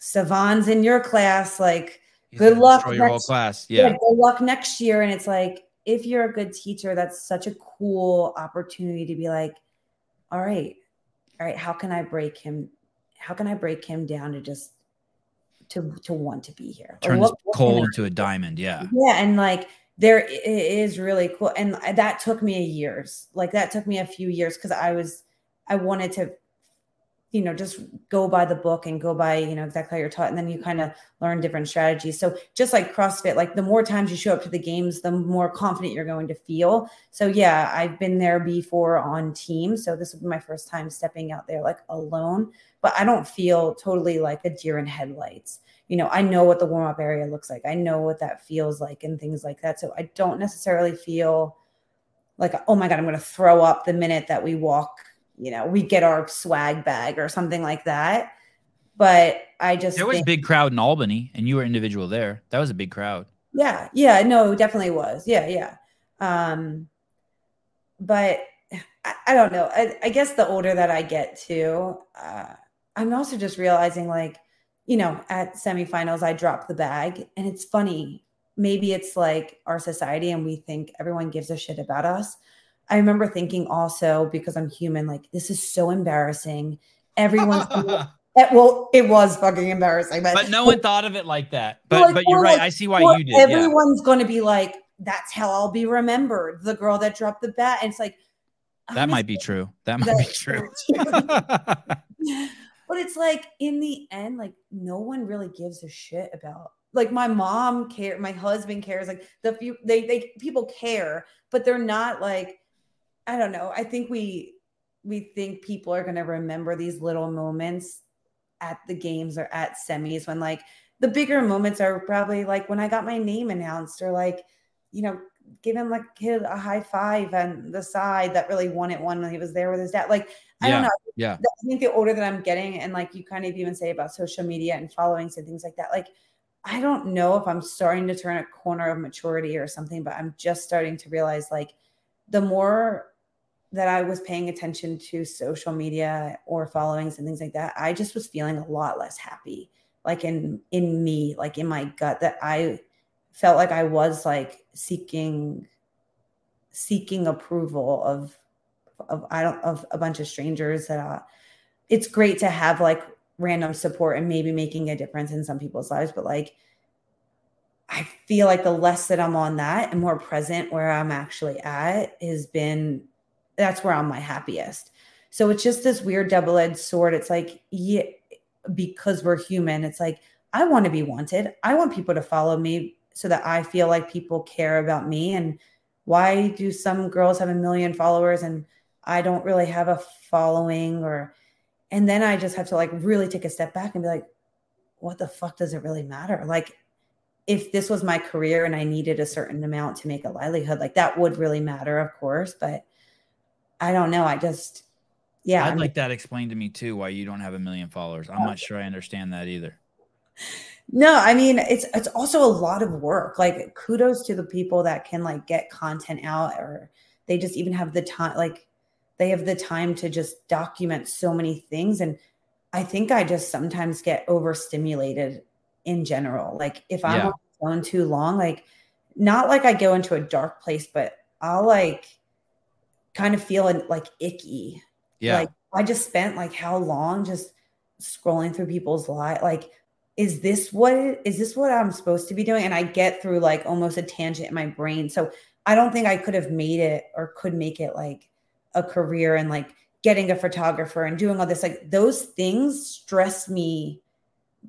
Sevan's in your class, like, He's good luck. Next, your whole class. Yeah. yeah. Good luck next year. And it's like, if you're a good teacher, that's such a cool opportunity to be like, all right, all right, how can I break him? How can I break him down to just to to want to be here. Turns what, what coal into a diamond. Yeah. Yeah, and like there is really cool, and that took me a years. Like that took me a few years because I was I wanted to you know just go by the book and go by you know exactly how you're taught and then you kind of learn different strategies so just like crossfit like the more times you show up to the games the more confident you're going to feel so yeah i've been there before on team so this will be my first time stepping out there like alone but I don't feel totally like a deer in headlights. You know, I know what the warm up area looks like. I know what that feels like and things like that. So I don't necessarily feel like, oh my God, I'm going to throw up the minute that we walk, you know, we get our swag bag or something like that. But I just there was think, a big crowd in Albany and you were individual there. That was a big crowd. Yeah. Yeah. No, definitely was. Yeah. Yeah. Um, but I, I don't know. I, I, guess the older that I get too, uh, I'm also just realizing like you know, at semifinals, I drop the bag. And it's funny. Maybe it's like our society and we think everyone gives a shit about us. I remember thinking also, because I'm human, like, this is so embarrassing. Everyone's well, it was fucking embarrassing, but, but no one thought of it like that. But like, but oh, you're right. I see why you did. Everyone's yeah. going to be like, "That's how I'll be remembered." The girl that dropped the bat, and it's like that might be true. That might be true. but it's like in the end, like no one really gives a shit about. Like my mom care, my husband cares. Like the few they they people care, but they're not like I don't know. I think we we think people are going to remember these little moments at the games or at semis when like the bigger moments are probably like when I got my name announced or like, you know, giving like kid a high five on the side that really won it one when he was there with his dad. Like, I yeah, don't know. Yeah. I think the older that I'm getting, and like you kind of even say about social media and followings and things like that, like I don't know if I'm starting to turn a corner of maturity or something, but I'm just starting to realize like the more that I was paying attention to social media or followings and things like that, I just was feeling a lot less happy, like in in me, like in my gut, that I felt like I was like seeking seeking approval of of I don't of a bunch of strangers that uh, it's great to have like random support and maybe making a difference in some people's lives, but like I feel like the less that I'm on that and more present where I'm actually at has been that's where I'm my happiest. So it's just this weird double-edged sword. It's like, yeah, because we're human, it's like, I want to be wanted. I want people to follow me so that I feel like people care about me. And why do some girls have a million followers and I don't really have a following or and then I just have to like really take a step back and be like, what the fuck does it really matter? Like if this was my career and I needed a certain amount to make a livelihood, like that would really matter, of course. But I don't know. I just, yeah. I'd like that explained to me too, why you don't have a million followers. I'm not sure I understand that either. No, I mean, it's, it's also a lot of work. Like kudos to the people that can like get content out or they just even have the time, like they have the time to just document so many things. And I think I just sometimes get overstimulated in general. Like if I'm yeah. on the phone too long, like not like I go into a dark place, but I'll like kind of feeling like icky. Yeah. Like I just spent like how long just scrolling through people's life. Like, is this what is this what I'm supposed to be doing? And I get through like almost a tangent in my brain. So I don't think I could have made it or could make it like a career and like getting a photographer and doing all this. Like those things stress me.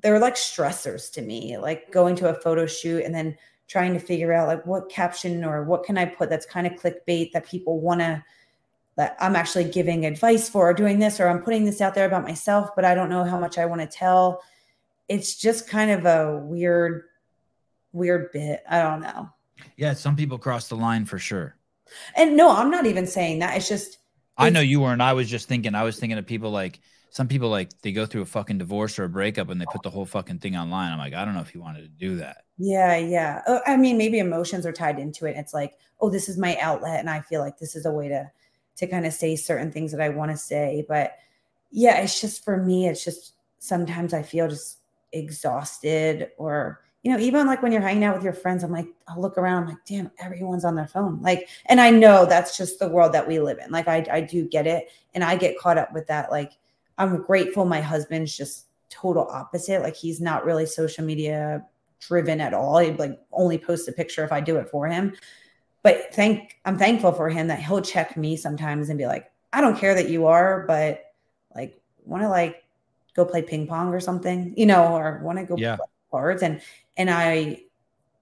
They're like stressors to me, like going to a photo shoot and then trying to figure out like what caption or what can I put that's kind of clickbait that people want to that I'm actually giving advice for or doing this or I'm putting this out there about myself, but I don't know how much I want to tell. It's just kind of a weird, weird bit. I don't know. Yeah, some people cross the line for sure. And no, I'm not even saying that. It's just I know you weren't. I was just thinking, I was thinking of people like some people like they go through a fucking divorce or a breakup and they put the whole fucking thing online. I'm like, I don't know if you wanted to do that. Yeah, yeah. Uh, I mean, maybe emotions are tied into it. It's like, oh, this is my outlet, and I feel like this is a way to to kind of say certain things that I want to say. But yeah, it's just for me, it's just sometimes I feel just exhausted or you know, even like when you're hanging out with your friends, I'm like, I'll look around, I'm like, damn, everyone's on their phone. Like, and I know that's just the world that we live in. Like, I, I do get it. And I get caught up with that. Like, I'm grateful my husband's just total opposite. Like, he's not really social media driven at all. He'd like only post a picture if I do it for him but thank I'm thankful for him that he'll check me sometimes and be like, I don't care that you are, but like want to like go play ping pong or something, you know, or want to go yeah. play cards. And and I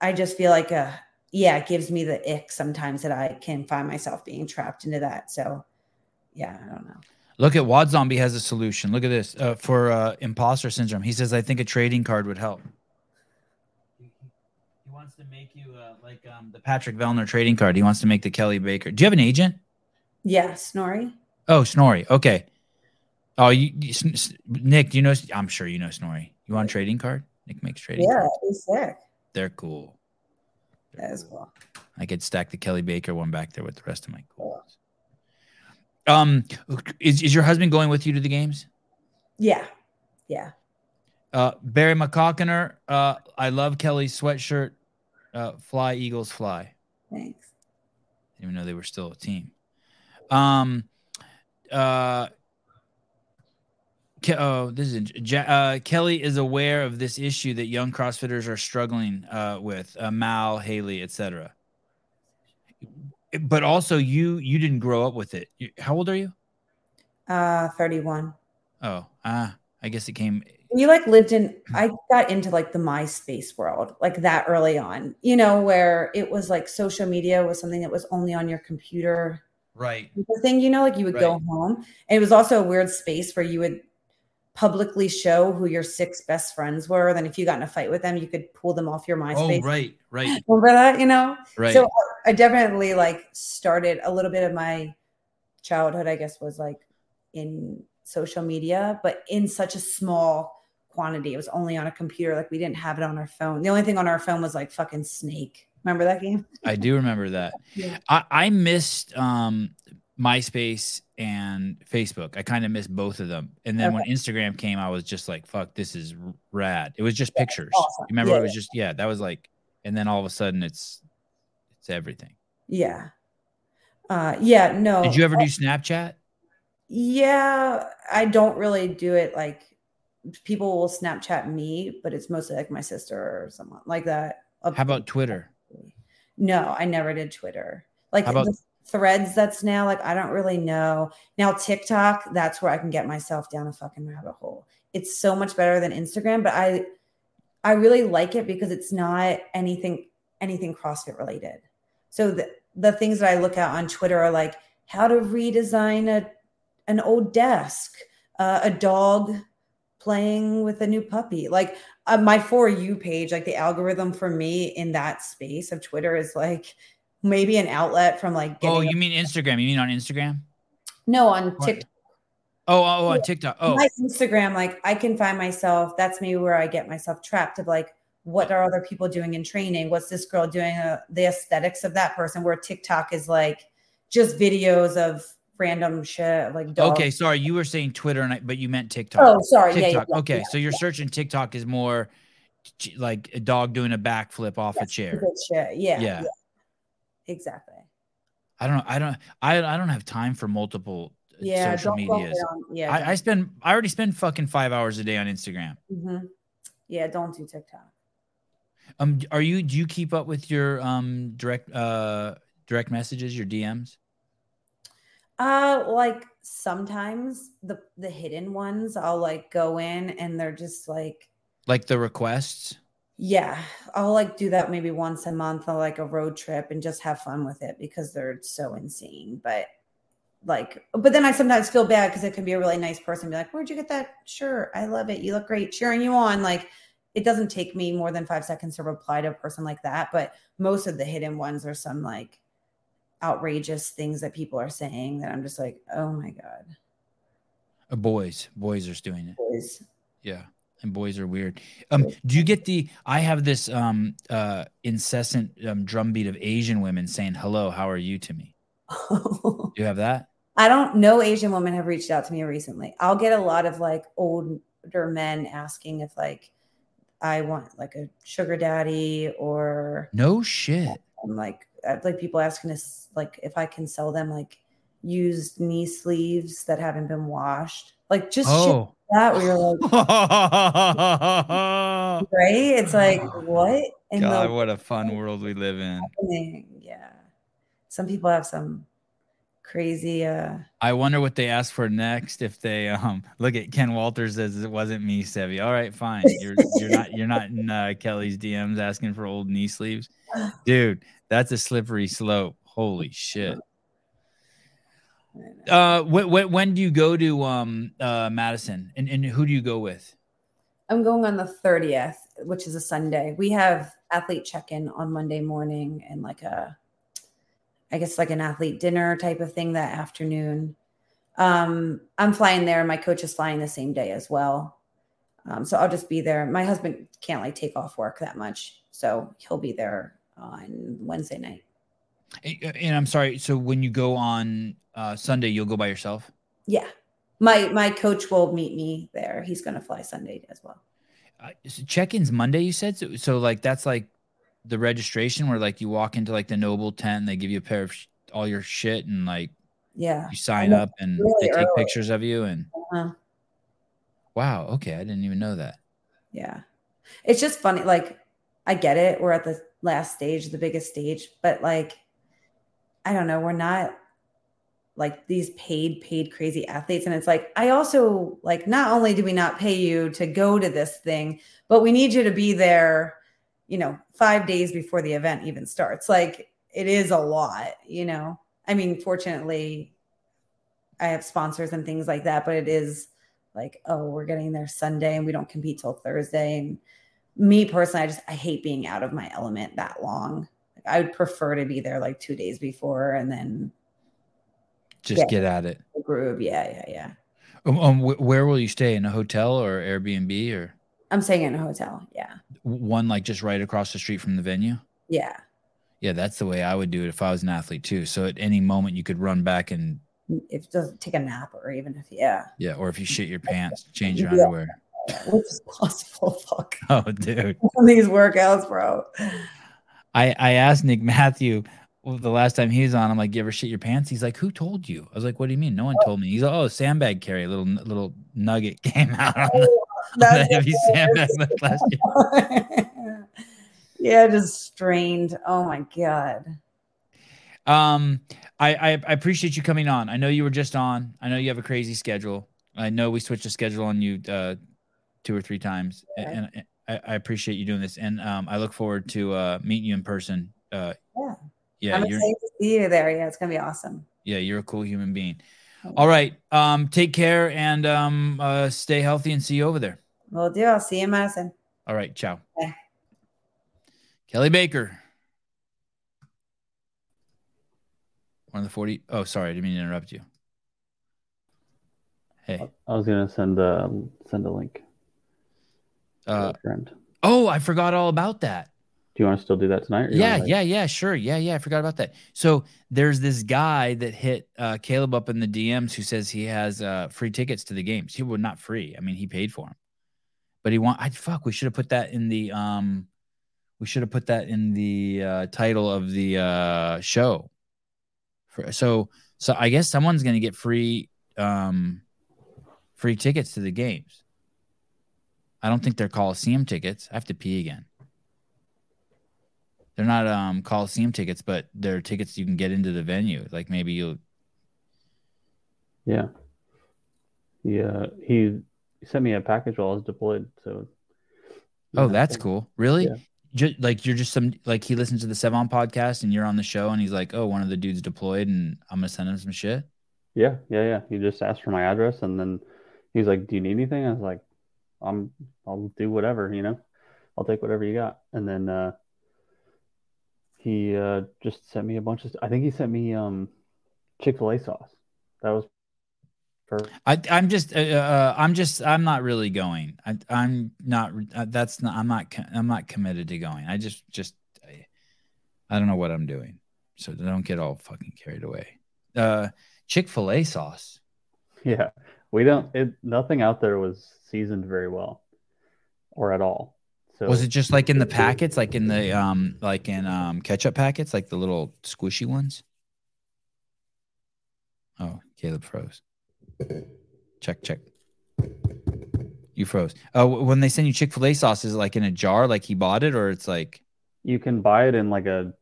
I just feel like uh yeah, it gives me the ick sometimes that I can find myself being trapped into that. So yeah, I don't know. Look at Wad Zombie has a solution. Look at this uh, for uh, imposter syndrome. He says, "I think a trading card would help." Wants to make you uh, like um, the Patrick Vellner trading card. He wants to make the Kelly Baker. Do you have an agent? Yeah, Snorri. Oh, Snorri. Okay. Oh, you, you Nick, do you know? I'm sure you know Snorri. You want a trading card? Nick makes trading. Yeah, he's sick. They're cool. They're that is cool. I could stack the Kelly Baker one back there with the rest of my cool. Um, is is your husband going with you to the games? Yeah, yeah. Uh, Barry McCockiner, uh, I love Kelly's sweatshirt. Uh, fly Eagles fly. Thanks. Didn't even know they were still a team. Um, uh, Ke- oh, this is Ja- uh, Kelly is aware of this issue that young CrossFitters are struggling uh, with. Uh, Mal, Haley, etc. But also, you you didn't grow up with it. You- How old are you? Uh, 31. Oh, ah, I guess it came. You like lived in hmm. i got into like the myspace world like that early on you know where it was like social media was something that was only on your computer. Right. the thing you know like you would go home and it was also a weird space where you would publicly show who your six best friends were then if you got in a fight with them you could pull them off your myspace Oh, myspace. right, right, remember that you know? Right. so I definitely like started a little bit of my childhood, I guess, was like in social media, but in such a small quantity. It was only on a computer. Like we didn't have it on our phone. The only thing on our phone was like fucking Snake. Remember that game? I do remember that. Yeah. I, I missed um, MySpace and Facebook. I kind of missed both of them. And then when Instagram came, I was just like, fuck, this is rad. It was just pictures. awesome. You remember Yeah, it was just, yeah, that was like, and then all of a sudden it's, it's everything. Yeah. Uh, yeah. No. Did you ever do Snapchat? Yeah, I don't really do it like people will Snapchat me, but it's mostly like my sister or someone like that. How about Twitter? No, I never did Twitter. Like How about- the threads that's now like I don't really know. Now TikTok, that's where I can get myself down a fucking rabbit hole. It's so much better than Instagram, but I I really like it because it's not anything anything CrossFit related. So the the things that I look at on Twitter are like how to redesign a an old desk, uh, a dog playing with a new puppy. Like uh, my for you page, like the algorithm for me in that space of Twitter is like maybe an outlet from like Oh, you mean Instagram? You mean on Instagram? no on What? TikTok. Oh, oh, oh, on TikTok. Oh, My Instagram, like I can find myself. That's maybe where I get myself trapped of like, what are other people doing in training? What's this girl doing? Uh, the aesthetics of that person. Where TikTok is like just videos of random shit, like dogs. okay. Sorry, you were saying Twitter, and I, but you meant TikTok. Oh, sorry. Yeah, yeah, TikTok. yeah, okay, yeah, so you're searching TikTok is more like a dog doing a backflip off a chair. Yeah, Yeah. Exactly. I don't know. I don't. I I don't have time for multiple uh, Yeah. social medias. on- yeah. I, I spend. I already spend fucking five hours a day on Instagram. mm-hmm. Yeah. Don't do TikTok. Um, are you? Do you keep up with your um direct uh direct messages, your DMs? Uh, like sometimes the the hidden ones, I'll like go in and they're just like Like the requests? Yeah, I'll like do that maybe once a month on like a road trip and just have fun with it because they're so insane. But like, but then I sometimes feel bad because it can be a really nice person be like, Where'd you get that shirt? I love it. You look great, cheering you on. Like, it doesn't take me more than five seconds to reply to a person like that. But most of the hidden ones are some like outrageous things that people are saying that I'm just like, Oh my God, Uh, boys, boys are doing it. boys. Yeah. And boys are weird. Um, do you get the I have this um uh incessant um drumbeat of Asian women saying hello, how are you to me? Do you have that? I don't know Asian women have reached out to me recently. I'll get a lot of like older men asking if like I want like a sugar daddy or No shit. I'm like Uh, like people asking us like if I can sell them like used knee sleeves that haven't been washed. Like just Oh. like that where you're like, right? It's like oh. what? And the what a fun world we live in. happening. Yeah. Some people have some crazy uh I wonder what they ask for next if they um look at Ken Walters says it wasn't me, Sevi. All right, fine. You're you're not you're not in uh, Kelly's DMs asking for old knee sleeves. Dude, that's a slippery slope. Holy shit. Uh when, when, when do you go to um uh Madison and, and who do you go with? I'm going on the 30th, which is a Sunday. We have athlete check-in on Monday morning and like a I guess like an athlete dinner type of thing that afternoon. Um, I'm flying there. My coach is flying the same day as well. Um, so I'll just be there. My husband can't like take off work that much. So he'll be there on Wednesday night. And and I'm sorry, so when you go on uh Sunday, you'll go by yourself? Yeah. My my coach will meet me there. He's gonna fly Sunday as well. Uh, so check-ins Monday. You said so, so. Like that's like the registration where like you walk into like the NOBULL tent, and they give you a pair of sh- all your shit, and like Yeah. you sign up, and really they take early. pictures of you. And Uh, wow, okay, I didn't even know that. yeah. It's just funny. Like, I get it. We're at the last stage, the biggest stage, but like, I don't know. We're not like these paid, paid crazy athletes. And it's like, I also like, not only do we not pay you to go to this thing, but we need you to be there, you know, five days before the event even starts. Like, it is a lot, you know? I mean, fortunately, I have sponsors and things like that, but it is like, oh, we're getting there Sunday and we don't compete till Thursday. And me personally, I just I hate being out of my element that long. Like, I would prefer to be there like two days before and then Just Yeah. get at it. groove. Yeah, yeah, yeah. Um, um, where will you stay in a hotel or Airbnb or I'm staying in a hotel. Yeah, one like just right across the street from the venue? yeah. Yeah, that's the way I would do it if I was an athlete too. So at any moment you could run back and mm, If it doesn't take a nap or even if yeah, yeah, or if you shit your pants, change your Yeah. underwear. which is possible. Fuck Oh, dude. these workouts, bro. I I asked Nick Mathew the last time he was on. I'm like, "You ever shit your pants?" He's like, "Who told you?" I was like, "What do you mean? No one told me." He's like, "Oh, sandbag carry, a little little nugget came out on the, on the That's heavy sandbag last year." yeah, just strained. Oh my god. Um, I, I I appreciate you coming on. I know you were just on. I know you have a crazy schedule. I know we switched the schedule on you uh two or three times, a- Okay. and, I, I appreciate you doing this. And um, I look forward to uh meeting you in person. Uh, Yeah. yeah, I'm you're excited to see you there. Yeah, it's gonna be awesome. yeah, you're a cool human being. All right, um, take care and um, uh, stay healthy and see you over there. We'll do. I'll see you in Madison. All right, ciao. Okay. Kelly Baker. One of the 40. Oh, sorry, I didn't mean to interrupt you. Hey. I was gonna send a send a link. Uh, friend. oh, I forgot all about that. Do you want to still do that tonight? Yeah, wanna yeah, yeah, sure. Yeah, yeah. I forgot about that. So there's this guy that hit uh, Caleb up in the DMs who says he has uh, free tickets to the games. He would not free. I mean, he paid for them, but he want. I fuck. We should have put that in the um. We should have put that in the uh, title of the uh, show. For, so so I guess someone's gonna get free um, free tickets to the games. I don't think they're Coliseum tickets. I have to pee again. They're not um Coliseum tickets, but they're tickets you can get into the venue. Like maybe you'll Yeah. Yeah. He, he sent me a package while I was deployed. So. Oh, that's cool. Really? Yeah. Ju- like you're just some like he listens to the Sevan podcast and you're on the show and he's like, "Oh, one of the dudes deployed and I'm to send him some shit." Yeah, yeah, yeah. He just asked for my address and then he's like, "Do you need anything?" I was like, "I'm I'll do whatever, you know. I'll take whatever you got." And then uh he uh just sent me a bunch of I think he sent me um Chick-fil-A sauce. That was for I I'm just uh, uh I'm just I'm not really going. I I'm not uh, that's not I'm not I'm not committed to going. I just just I, I don't know what I'm doing. So don't get all fucking carried away. Uh Chick-fil-A sauce. yeah. We don't it nothing out there was seasoned very well or at all. So Was it just like in the packets, like in the um, like in um ketchup packets, like the little squishy ones? Oh, Caleb froze. Check, check. You froze. Oh, when they send you Chick Fil A sauce, is it like in a jar, like he bought it, or it's like you can buy it in like a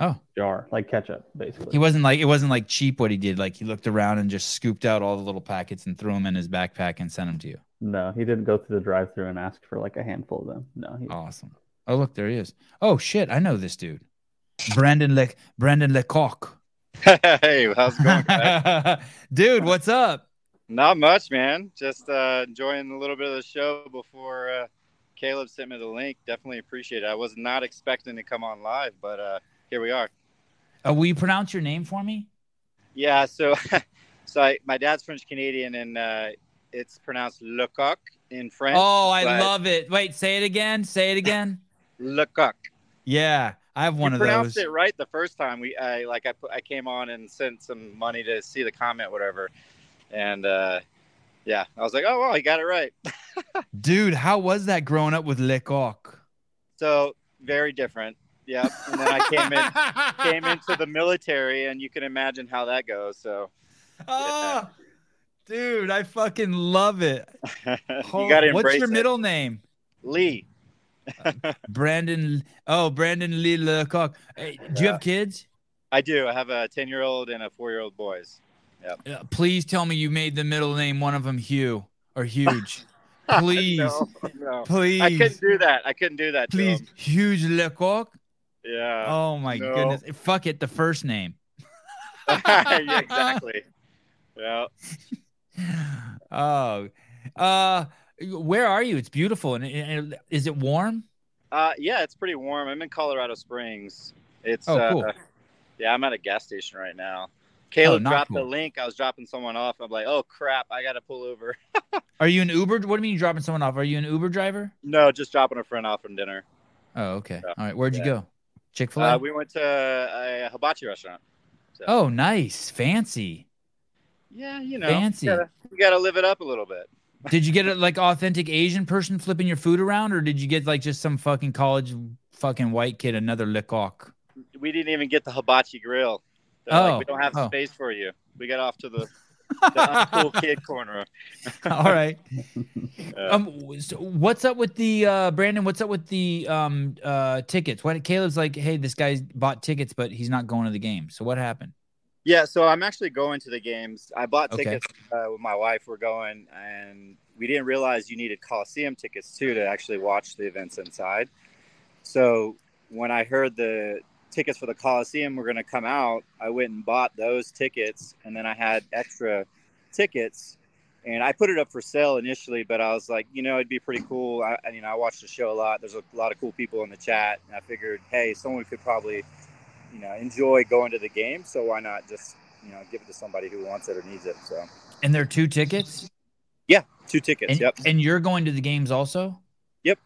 oh, jar, like ketchup, basically. he wasn't like it wasn't like cheap what he did. Like he looked around and just scooped out all the little packets and threw them in his backpack and sent them to you. No, he didn't go through the drive-through and ask for like a handful of them. No, he, Awesome. Oh, look, there he is. Oh shit, I know this dude, Brandon Le Brandon Lecocq. Hey, how's it going? Dude, what's up? Not much, man. Just uh, enjoying a little bit of the show before uh, Caleb sent me the link. Definitely appreciate it. I was not expecting to come on live, but uh, here we are. Uh, will you pronounce your name for me? Yeah. So, so I, my dad's French Canadian, and uh, it's pronounced Lecocq in French. Oh, I but- love it. Wait, say it again. Say it again. Lecocq. Yeah, I have one you of pronounced those. Pronounced it right the first time. We, I like, I, I came on and sent some money to see the comment, whatever, and uh, yeah, I was like, oh well, he got it right. Dude, how was that growing up with Le Coq? So very different. Yep. And then I came in came into the military, and you can imagine how that goes. So Oh, dude, I fucking love it. you got to What's your it. middle name? Lee. Brandon. Oh, Brandon Lee Lecocq. Hey, do you have kids? I do. I have a ten year old and a four year old boys. Uh, please tell me you made the middle name one of them Hugh or Huge. Please, no, no. please, I couldn't do that. I couldn't do that. please. Huge Lecocq. Yeah. Oh my no. goodness! Fuck it, the first name. yeah, exactly. Yeah. Oh, uh, where are you? It's beautiful, and, and is it warm? Uh, yeah, it's pretty warm. I'm in Colorado Springs. It's Oh, uh, yeah, I'm at a gas station right now. Caleb not dropped cool. the link. I was dropping someone off. I'm like, oh crap, I gotta pull over. Are you an Uber? What do you mean you're dropping someone off? Are you an Uber driver? no, just dropping a friend off from dinner. Oh, okay. Yeah. All right. Where'd you go? Chick Fil A. Uh, we went to a hibachi restaurant. So, oh, nice, fancy. yeah, you know, fancy. We gotta, live it up a little bit. Did you get a like authentic Asian person flipping your food around, or did you get like just some fucking college fucking white kid, another Lecocq? We didn't even get the hibachi grill. They're like, Oh, we don't have oh. space for you. We got off to the, the uncool kid corner. All right. Um, so what's up with the uh, Brandon? What's up with the um uh tickets? What Caleb's like? Hey, this guy bought tickets, but he's not going to the game. So what happened? Yeah, so I'm actually going to the games. I bought Okay. tickets uh, with my wife. We're going, and we didn't realize you needed Coliseum tickets too to actually watch the events inside. So when I heard the tickets for the Coliseum were going to come out, I went and bought those tickets, and then I had extra tickets, and I put it up for sale initially. But I was like, you know, it'd be pretty cool. I, I- you know, I watch the show a lot. There's a lot of cool people in the chat, and I figured, hey, someone could probably you know enjoy going to the game so why not just you know give it to somebody who wants it or needs it so And there are two tickets. yeah two tickets And, yep and you're going to the games also. Yep.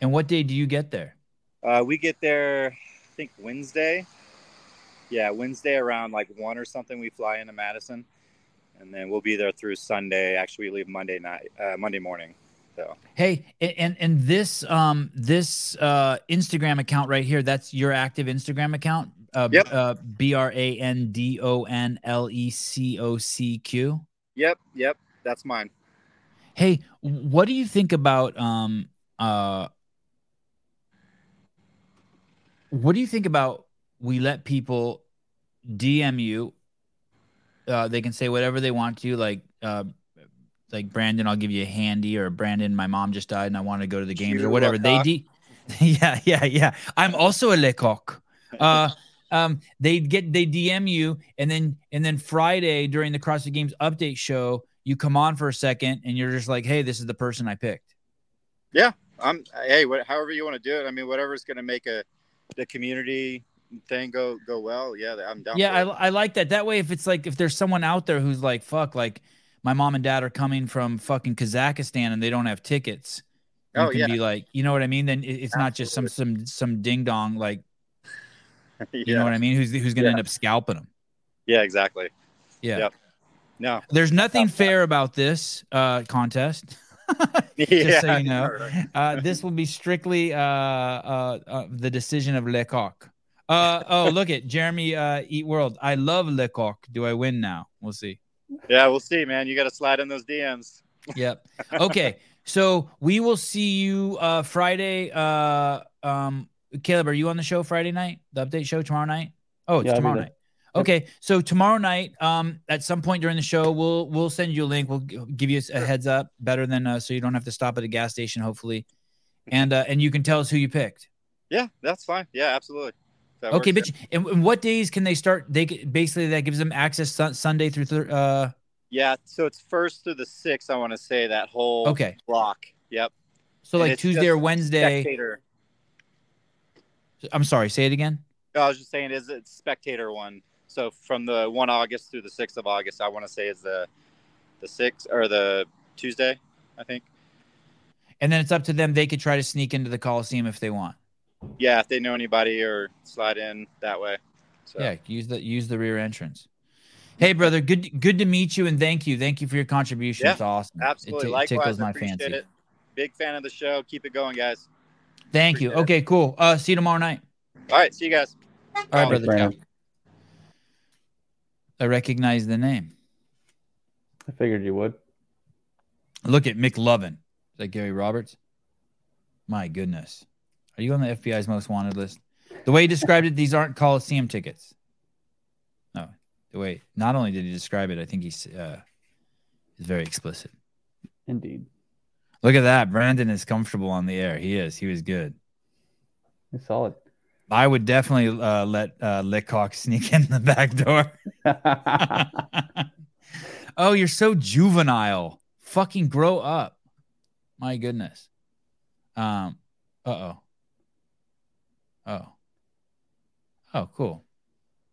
And what day do you get there? uh, we get there think wednesday yeah wednesday around like one or something we fly into madison and then we'll be there through sunday actually we leave monday night uh, monday morning so Hey, and and this um this uh Instagram account right here, that's your active Instagram account. Uh, Yep. uh B R A N D O N L E C O C Q. yep yep that's mine Hey, what do you think about um uh what do you think about we let people DM you uh they can say whatever they want to like uh like Brandon I'll give you a handy or Brandon my mom just died and I want to go to the games or whatever. They de- yeah yeah yeah. I'm also a Lecocq uh um they get they DM you and then and then Friday during the CrossFit Games update show you come on for a second and you're just like hey this is the person I picked. Yeah, i'm hey what, however you want to do it. I mean whatever's going to make a the community thing go go well yeah i'm down yeah I. I like that. That way if it's like if there's someone out there who's like fuck like my mom and dad are coming from fucking Kazakhstan and they don't have tickets you Oh, can yeah. be like you know what I mean? Then it- it's not just some some some ding dong like you know what I mean? Who's who's gonna Yeah. end up scalping them yeah exactly. Yeah. Yep. no. There's nothing fair about this uh contest just so you know uh, this will be strictly uh, uh, uh, the decision of Lecocq. Uh, oh, look at Jeremy uh, Eat World. I love Lecocq. Do I win now? We'll see. Yeah, we'll see, man. You got to slide in those DMs. Yep. Okay. so we will see you uh, Friday. Uh, um, Caleb, are you on the show Friday night? The update show tomorrow night? Oh, it's Yeah, tomorrow night. Okay, so tomorrow night, um, at some point during the show, we'll we'll send you a link. We'll g- give you a heads up, better than uh, so you don't have to stop at a gas station, hopefully, and uh, and you can tell us who you picked. Yeah, that's fine. Yeah, absolutely. That Okay, bitch. And, and what days can they start? They basically that gives them access sun, Sunday through uh. Yeah, so it's first through the sixth. I want to say that whole Okay, block. Yep. so And like Tuesday or Wednesday. Spectator. I'm sorry. Say it again. I was just saying, is it spectator one? So from the one August through the sixth of August, I want to say is the the sixth or the Tuesday, I think. And then it's up to them. They could try to sneak into the Coliseum if they want. Yeah, if they know anybody or slide in that way. So Yeah, use the use the rear entrance. Hey, brother, good good to meet you and thank you. Thank you for your contribution. Yeah, it's awesome. absolutely. It, t- Likewise, tickles my appreciate fancy. it. Big fan of the show. Keep it going, guys. Thank you. Okay, cool. Uh, see you tomorrow night. All right, see you guys. All right, Thanks, brother. I recognize the name. I figured you would. Look at McLovin. Is that Gary Roberts? My goodness. Are you on the FBI's most wanted list? The way he described it, these aren't Coliseum tickets. No, the way, not only did he describe it, I think he's uh, is very explicit. Indeed. Look at that. Brandon is comfortable on the air. He is. He was good. It's solid. I would definitely uh, let uh, Lecocq sneak in the back door. oh, you're so juvenile. Fucking grow up. My goodness. Um. Uh oh. Oh. Oh, cool.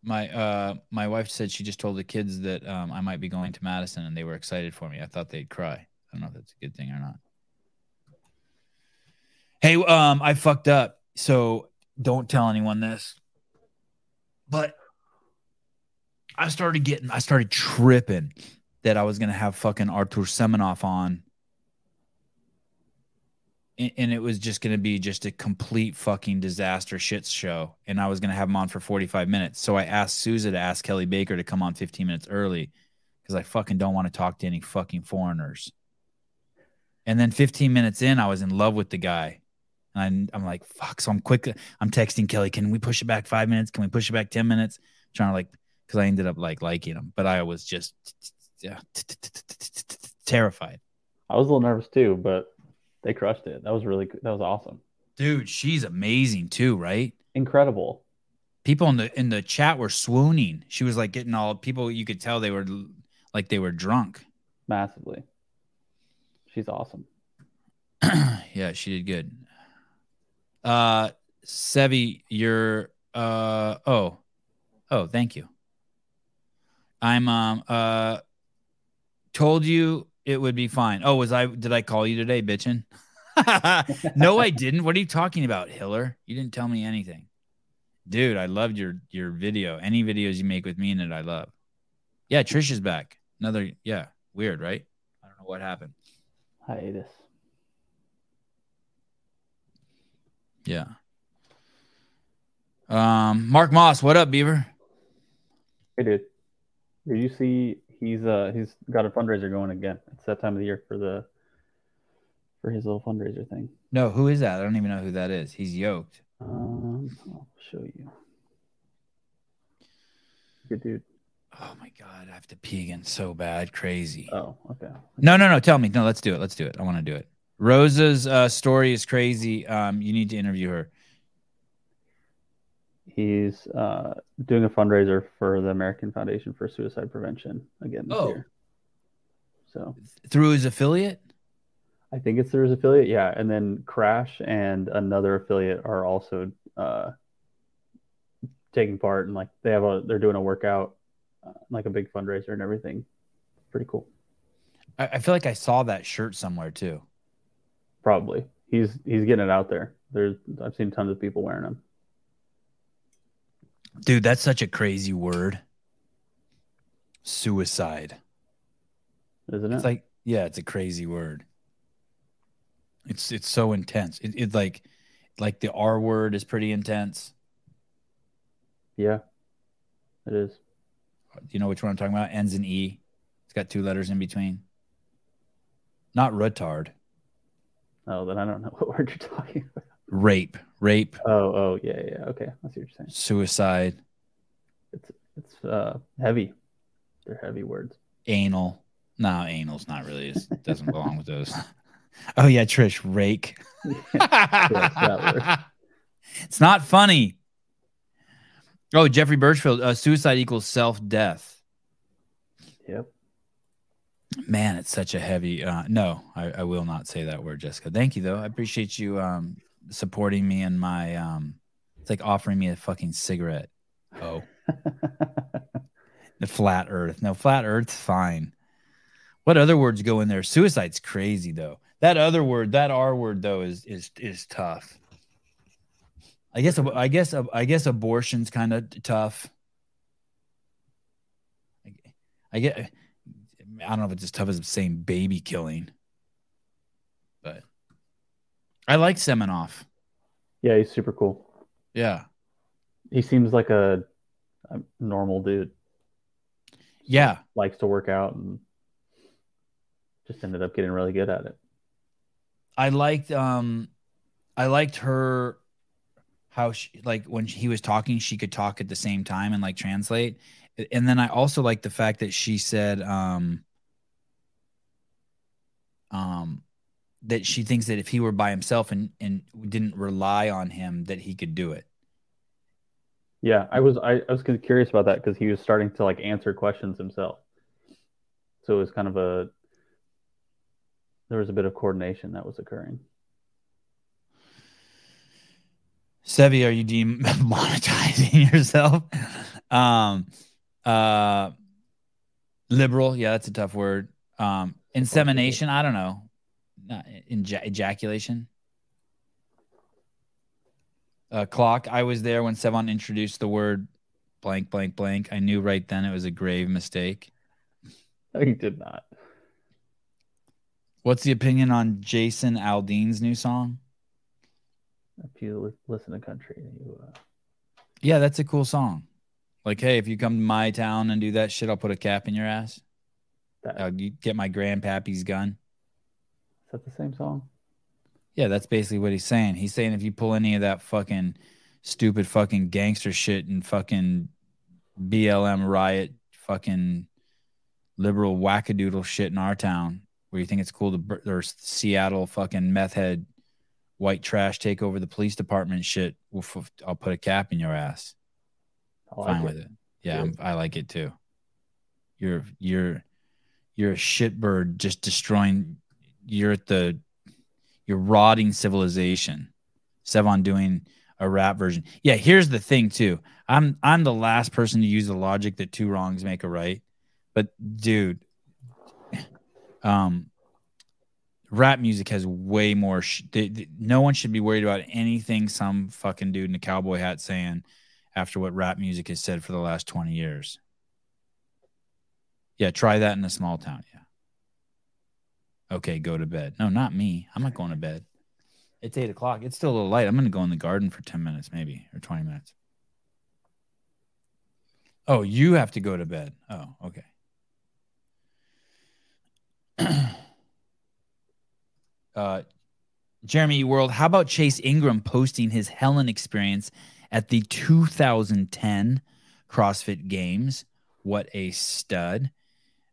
My uh my wife said she just told the kids that um I might be going to Madison and they were excited for me. I thought they'd cry. I don't know if that's a good thing or not. Hey, um, I fucked up. So don't tell anyone this. But I started getting, I started tripping that I was gonna have fucking Artur Semenov on, and, it was just gonna be just a complete fucking disaster shit show, and I was gonna have him on for forty five minutes. So I asked Souza to ask Kelly Baker to come on fifteen minutes early because I fucking don't want to talk to any fucking foreigners. And then 15 minutes in, I was in love with the guy. And I'm like, fuck. So I'm quick. I'm texting Kelly, can we push it back five minutes? Can we push it back 10 minutes? Trying to like, because I ended up like liking him, but I was just yeah, terrified. I was a little nervous too, but they crushed it. That was really that was awesome. Dude, she's amazing too, right? Incredible. People in the in the chat were swooning. She was like getting all people. You could tell they were like they were drunk. Massively. She's awesome. yeah, she did good. Uh Sevi, you're uh oh. Oh, thank you. I'm um uh told you it would be fine. Oh, was I did I call you today, bitchin'? no, I didn't. What are you talking about, Hiller? You didn't tell me anything. Dude, I loved your your video. Any videos you make with me in it, I love. Yeah, Trish is back. Another yeah, weird, right? I don't know what happened. Hiatus. Yeah. Um, Mark Moss, what up, Beaver? Hey dude. Did you see he's uh he's got a fundraiser going again. It's that time of the year for the for his little fundraiser thing. No, who is that? I don't even know who that is. He's yoked. Um I'll show you. Good dude. Oh my god, I have to pee again so bad, crazy. Oh, okay. No, no, no. Tell me. No, let's do it. Let's do it. I want to do it. Rosa's uh, story is crazy. Um, you need to interview her. He's uh, doing a fundraiser for the American Foundation for Suicide Prevention again this Oh. year. So Through his affiliate? I think it's through his affiliate, yeah. And then Crash and another affiliate are also uh, taking part, and like they have a they're doing a workout, uh, like a big fundraiser and everything. Pretty cool. I, I feel like I saw that shirt somewhere too. Probably he's he's getting it out there. There's I've seen tons of people wearing them. Dude, that's such a crazy word. Suicide. Isn't it? It's like, yeah, it's a crazy word. It's it's so intense. It, it's like like the R word is pretty intense. yeah, it is. You know which one I'm talking about? Ends in E. It's got two letters in between. Not retard. Oh, then I don't know what word you're talking about. Rape. Rape. Oh, oh, yeah, yeah. Okay, I see what you're saying. Suicide. It's it's uh heavy. They're heavy words. Anal. No, anal's not really. It doesn't belong with those. Oh yeah, Trish. Rake. it's not funny. Oh, Jeffrey Birchfield. Uh, suicide equals self death. Man, it's such a heavy. Uh, no, I, I will not say that word, Jessica. Thank you, though. I appreciate you um, supporting me and my. Um, it's like offering me a fucking cigarette. Oh, the flat Earth. No, flat Earth's fine. What other words go in there? Suicide's crazy though. That other word, that R word though, is is is tough. I guess I guess I guess abortion's kind of tough. I, I get. I don't know if it's as tough as saying baby killing, but I like Semenov. Yeah, he's super cool. Yeah. He seems like a, a normal dude. Yeah. Likes to work out and just ended up getting really good at it. I liked um I liked her how she like when he was talking she could talk at the same time and like translate. And then I also like the fact that she said um um that she thinks that if he were by himself and and didn't rely on him that he could do it. Yeah, I was I, I was curious about that because he was starting to like answer questions himself. So it was kind of a there was a bit of coordination that was occurring. Sevi, are you demonetizing yourself? Um, uh, liberal, yeah, that's a tough word. Um, insemination, I don't know. ejaculation. Uh, clock. I was there when Sevan introduced the word blank, blank, blank. I knew right then it was a grave mistake. You did not. What's the opinion on Jason Aldean's new song? If you listen to country, you, uh... yeah, that's a cool song. Like, hey, if you come to my town and do that shit, I'll put a cap in your ass. That... Uh, I'll get my grandpappy's gun. Is that the same song? Yeah, that's basically what he's saying. He's saying if you pull any of that fucking stupid fucking gangster shit and fucking BLM riot, fucking liberal wackadoodle shit in our town, where you think it's cool to or Seattle fucking meth head white trash take over the police department shit. I'll put a cap in your ass. I like Fine it. with it. Yeah, I like it too. You're you're you're a shitbird just destroying. You're at the you're rotting civilization. Sevan doing a rap version. Yeah, here's the thing too. I'm I'm the last person to use the logic that two wrongs make a right. But dude, um, rap music has way more. Sh- they, they, no one should be worried about anything some fucking dude in a cowboy hat saying after what rap music has said for the last 20 years. Yeah, try that in a small town. Yeah. Okay, go to bed. No, not me. I'm not going to bed. It's eight o'clock. It's still a little light. I'm going to go in the garden for 10 minutes, maybe, or 20 minutes. Oh, you have to go to bed. Oh, okay. uh, Jeremy World, how about Chase Ingraham posting his Helen experience at the 2010 CrossFit Games? What a stud.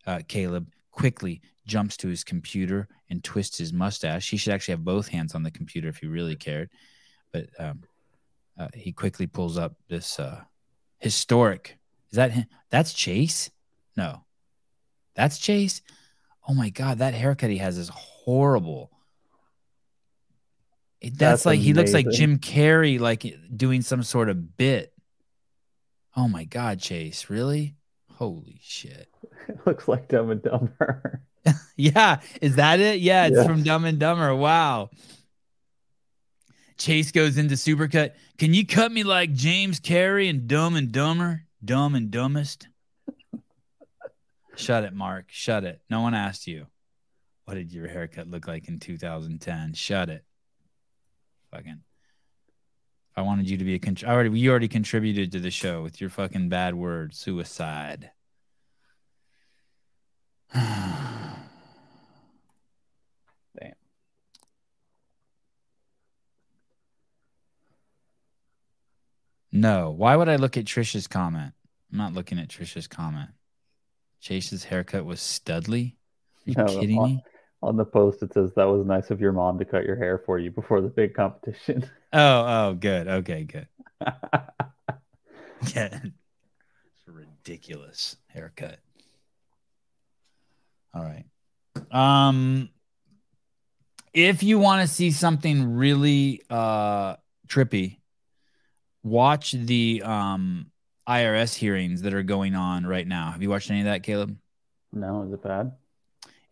Uh, Caleb quickly jumps to his computer and twists his mustache. He should actually have both hands on the computer if he really cared. But um, uh, he quickly pulls up this uh, historic. Is that him? That's Chase? No, that's Chase. Oh my God, that haircut he has is horrible. That's, That's like amazing. he looks like Jim Carrey, like doing some sort of bit. Oh my God, Chase, really? Holy shit! It looks like Dumb and Dumber. yeah, is that it? Yeah, it's yeah. from Dumb and Dumber. Wow. Chase goes into Supercut. Can you cut me like James Carrey and Dumb and Dumber? Dumb and Dumbest. Shut it, Mark. Shut it. No one asked you. What did your haircut look like in 2010? Shut it. Fucking. I wanted you to be a con- I already you already contributed to the show with your fucking bad word, suicide. Damn. No. Why would I look at Trisha's comment? I'm not looking at Trisha's comment. Chase's haircut was studly. Are you no, kidding on, me? On the post, it says that was nice of your mom to cut your hair for you before the big competition. Oh, oh, good. Okay, good. yeah, it's a ridiculous haircut. All right. Um, if you want to see something really uh trippy, watch the um IRS hearings that are going on right now. Have you watched any of that, Caleb? No, is it bad?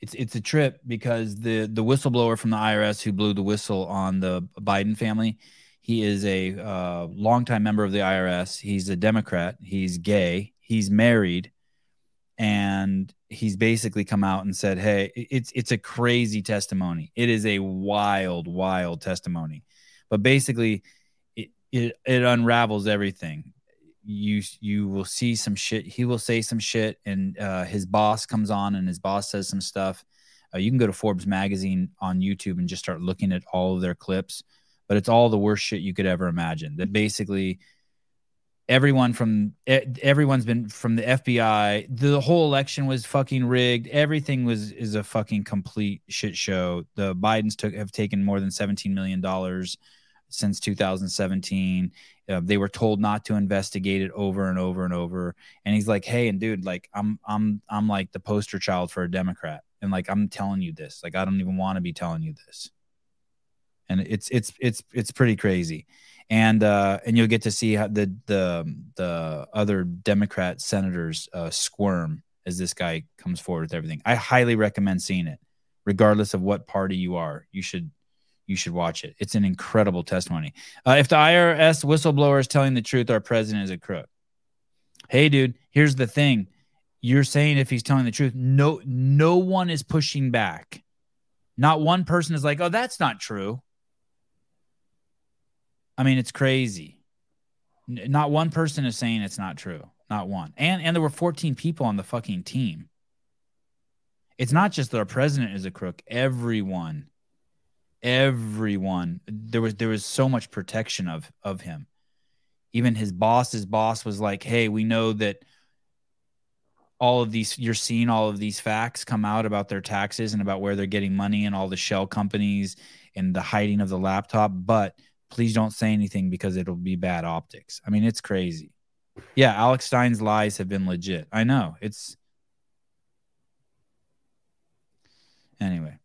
It's it's a trip because the the whistleblower from the IRS who blew the whistle on the Biden family, he is a uh, longtime member of the IRS. He's a Democrat. He's gay. He's married, and he's basically come out and said, "Hey, it's it's a crazy testimony. It is a wild, wild testimony." But basically, it it, it unravels everything. You you will see some shit. He will say some shit, and uh, his boss comes on, and his boss says some stuff. Uh, you can go to Forbes magazine on YouTube and just start looking at all of their clips, but it's all the worst shit you could ever imagine. That basically everyone from everyone's been from the FBI. The whole election was fucking rigged. Everything was is a fucking complete shit show. The Bidens took have taken more than 17 million dollars since 2017. Uh, they were told not to investigate it over and over and over. And he's like, "Hey, and dude, like I'm I'm I'm like the poster child for a Democrat, and like I'm telling you this. Like I don't even want to be telling you this." And it's it's it's it's pretty crazy and uh, and you'll get to see how the the the other Democrat senators uh, squirm as this guy comes forward with everything. I highly recommend seeing it, regardless of what party you are. You should you should watch it. It's an incredible testimony. Uh, if the IRS whistleblower is telling the truth, our president is a crook. Hey, dude, here's the thing. You're saying if he's telling the truth, no, no one is pushing back. Not one person is like, oh, that's not true. I mean, it's crazy. Not one person is saying it's not true. Not one. And and there were 14 people on the fucking team. It's not just that our president is a crook. Everyone, everyone. There was there was so much protection of of him. Even his boss's boss was like, "Hey, we know that." all of these you're seeing all of these facts come out about their taxes and about where they're getting money and all the shell companies and the hiding of the laptop but please don't say anything because it'll be bad optics. I mean, it's crazy. Yeah, Alex Stein's lies have been legit. I know. It's anyway.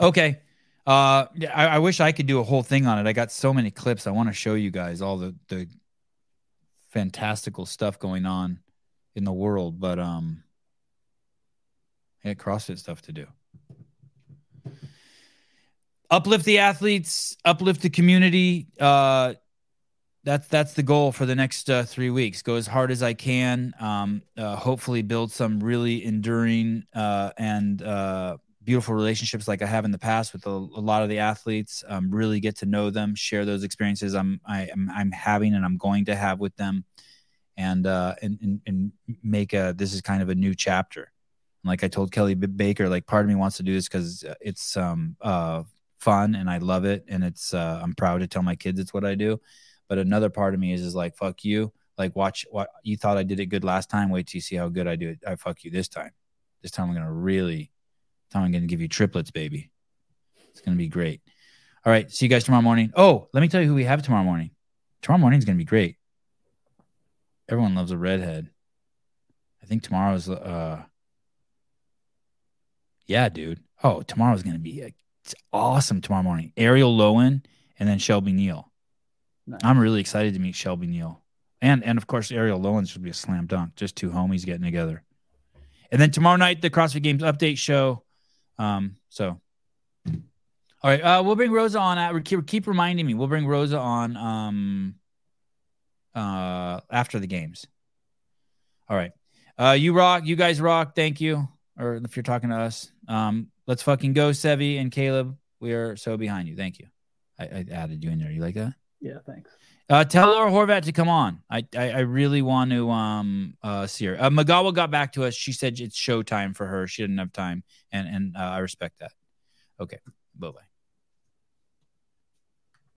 Okay. Uh I, I wish I could do a whole thing on it. I got so many clips. I want to show you guys all the the fantastical stuff going on in the world, but um had CrossFit stuff to do uplift the athletes, uplift the community. Uh, that's that's the goal for the next uh, three weeks. Go as hard as I can. Um, uh, hopefully, build some really enduring uh, and uh, beautiful relationships like I have in the past with a, a lot of the athletes. Um, really get to know them, share those experiences I'm I, am i I'm having and I'm going to have with them, and uh, and, and and make a this is kind of a new chapter. Like I told Kelly Baker, like part of me wants to do this because it's um uh fun and I love it and it's uh, I'm proud to tell my kids it's what I do. But another part of me is is like fuck you. Like watch what you thought I did it good last time. Wait till you see how good I do it. I fuck you this time. This time I'm gonna really time I'm gonna give you triplets, baby. It's gonna be great. All right, see you guys tomorrow morning. Oh, let me tell you who we have tomorrow morning. Tomorrow morning is gonna be great. Everyone loves a redhead. I think tomorrow's uh yeah, dude. Oh, tomorrow's gonna be a it's awesome tomorrow morning. Arielle Loewen and then Shelby Neal. Nice. I'm really excited to meet Shelby Neal. And and of course Arielle Loewen should be a slam dunk. Just two homies getting together. And then tomorrow night the CrossFit Games update show. Um, so all right, uh, we'll bring Rosa on. At, keep, keep reminding me. We'll bring Rosa on um, uh, after the games. All right. Uh, you rock. You guys rock. Thank you. Or if you're talking to us, um, Let's fucking go, Sevi and Caleb. We are so behind you. Thank you. I, I added you in there. You like that? Yeah, thanks. Uh, tell Laura Horvath to come on. I, I, I really want to um uh see her. Uh, Magawa got back to us. She said it's showtime for her. She didn't have time, and and uh, I respect that. Okay, bye bye.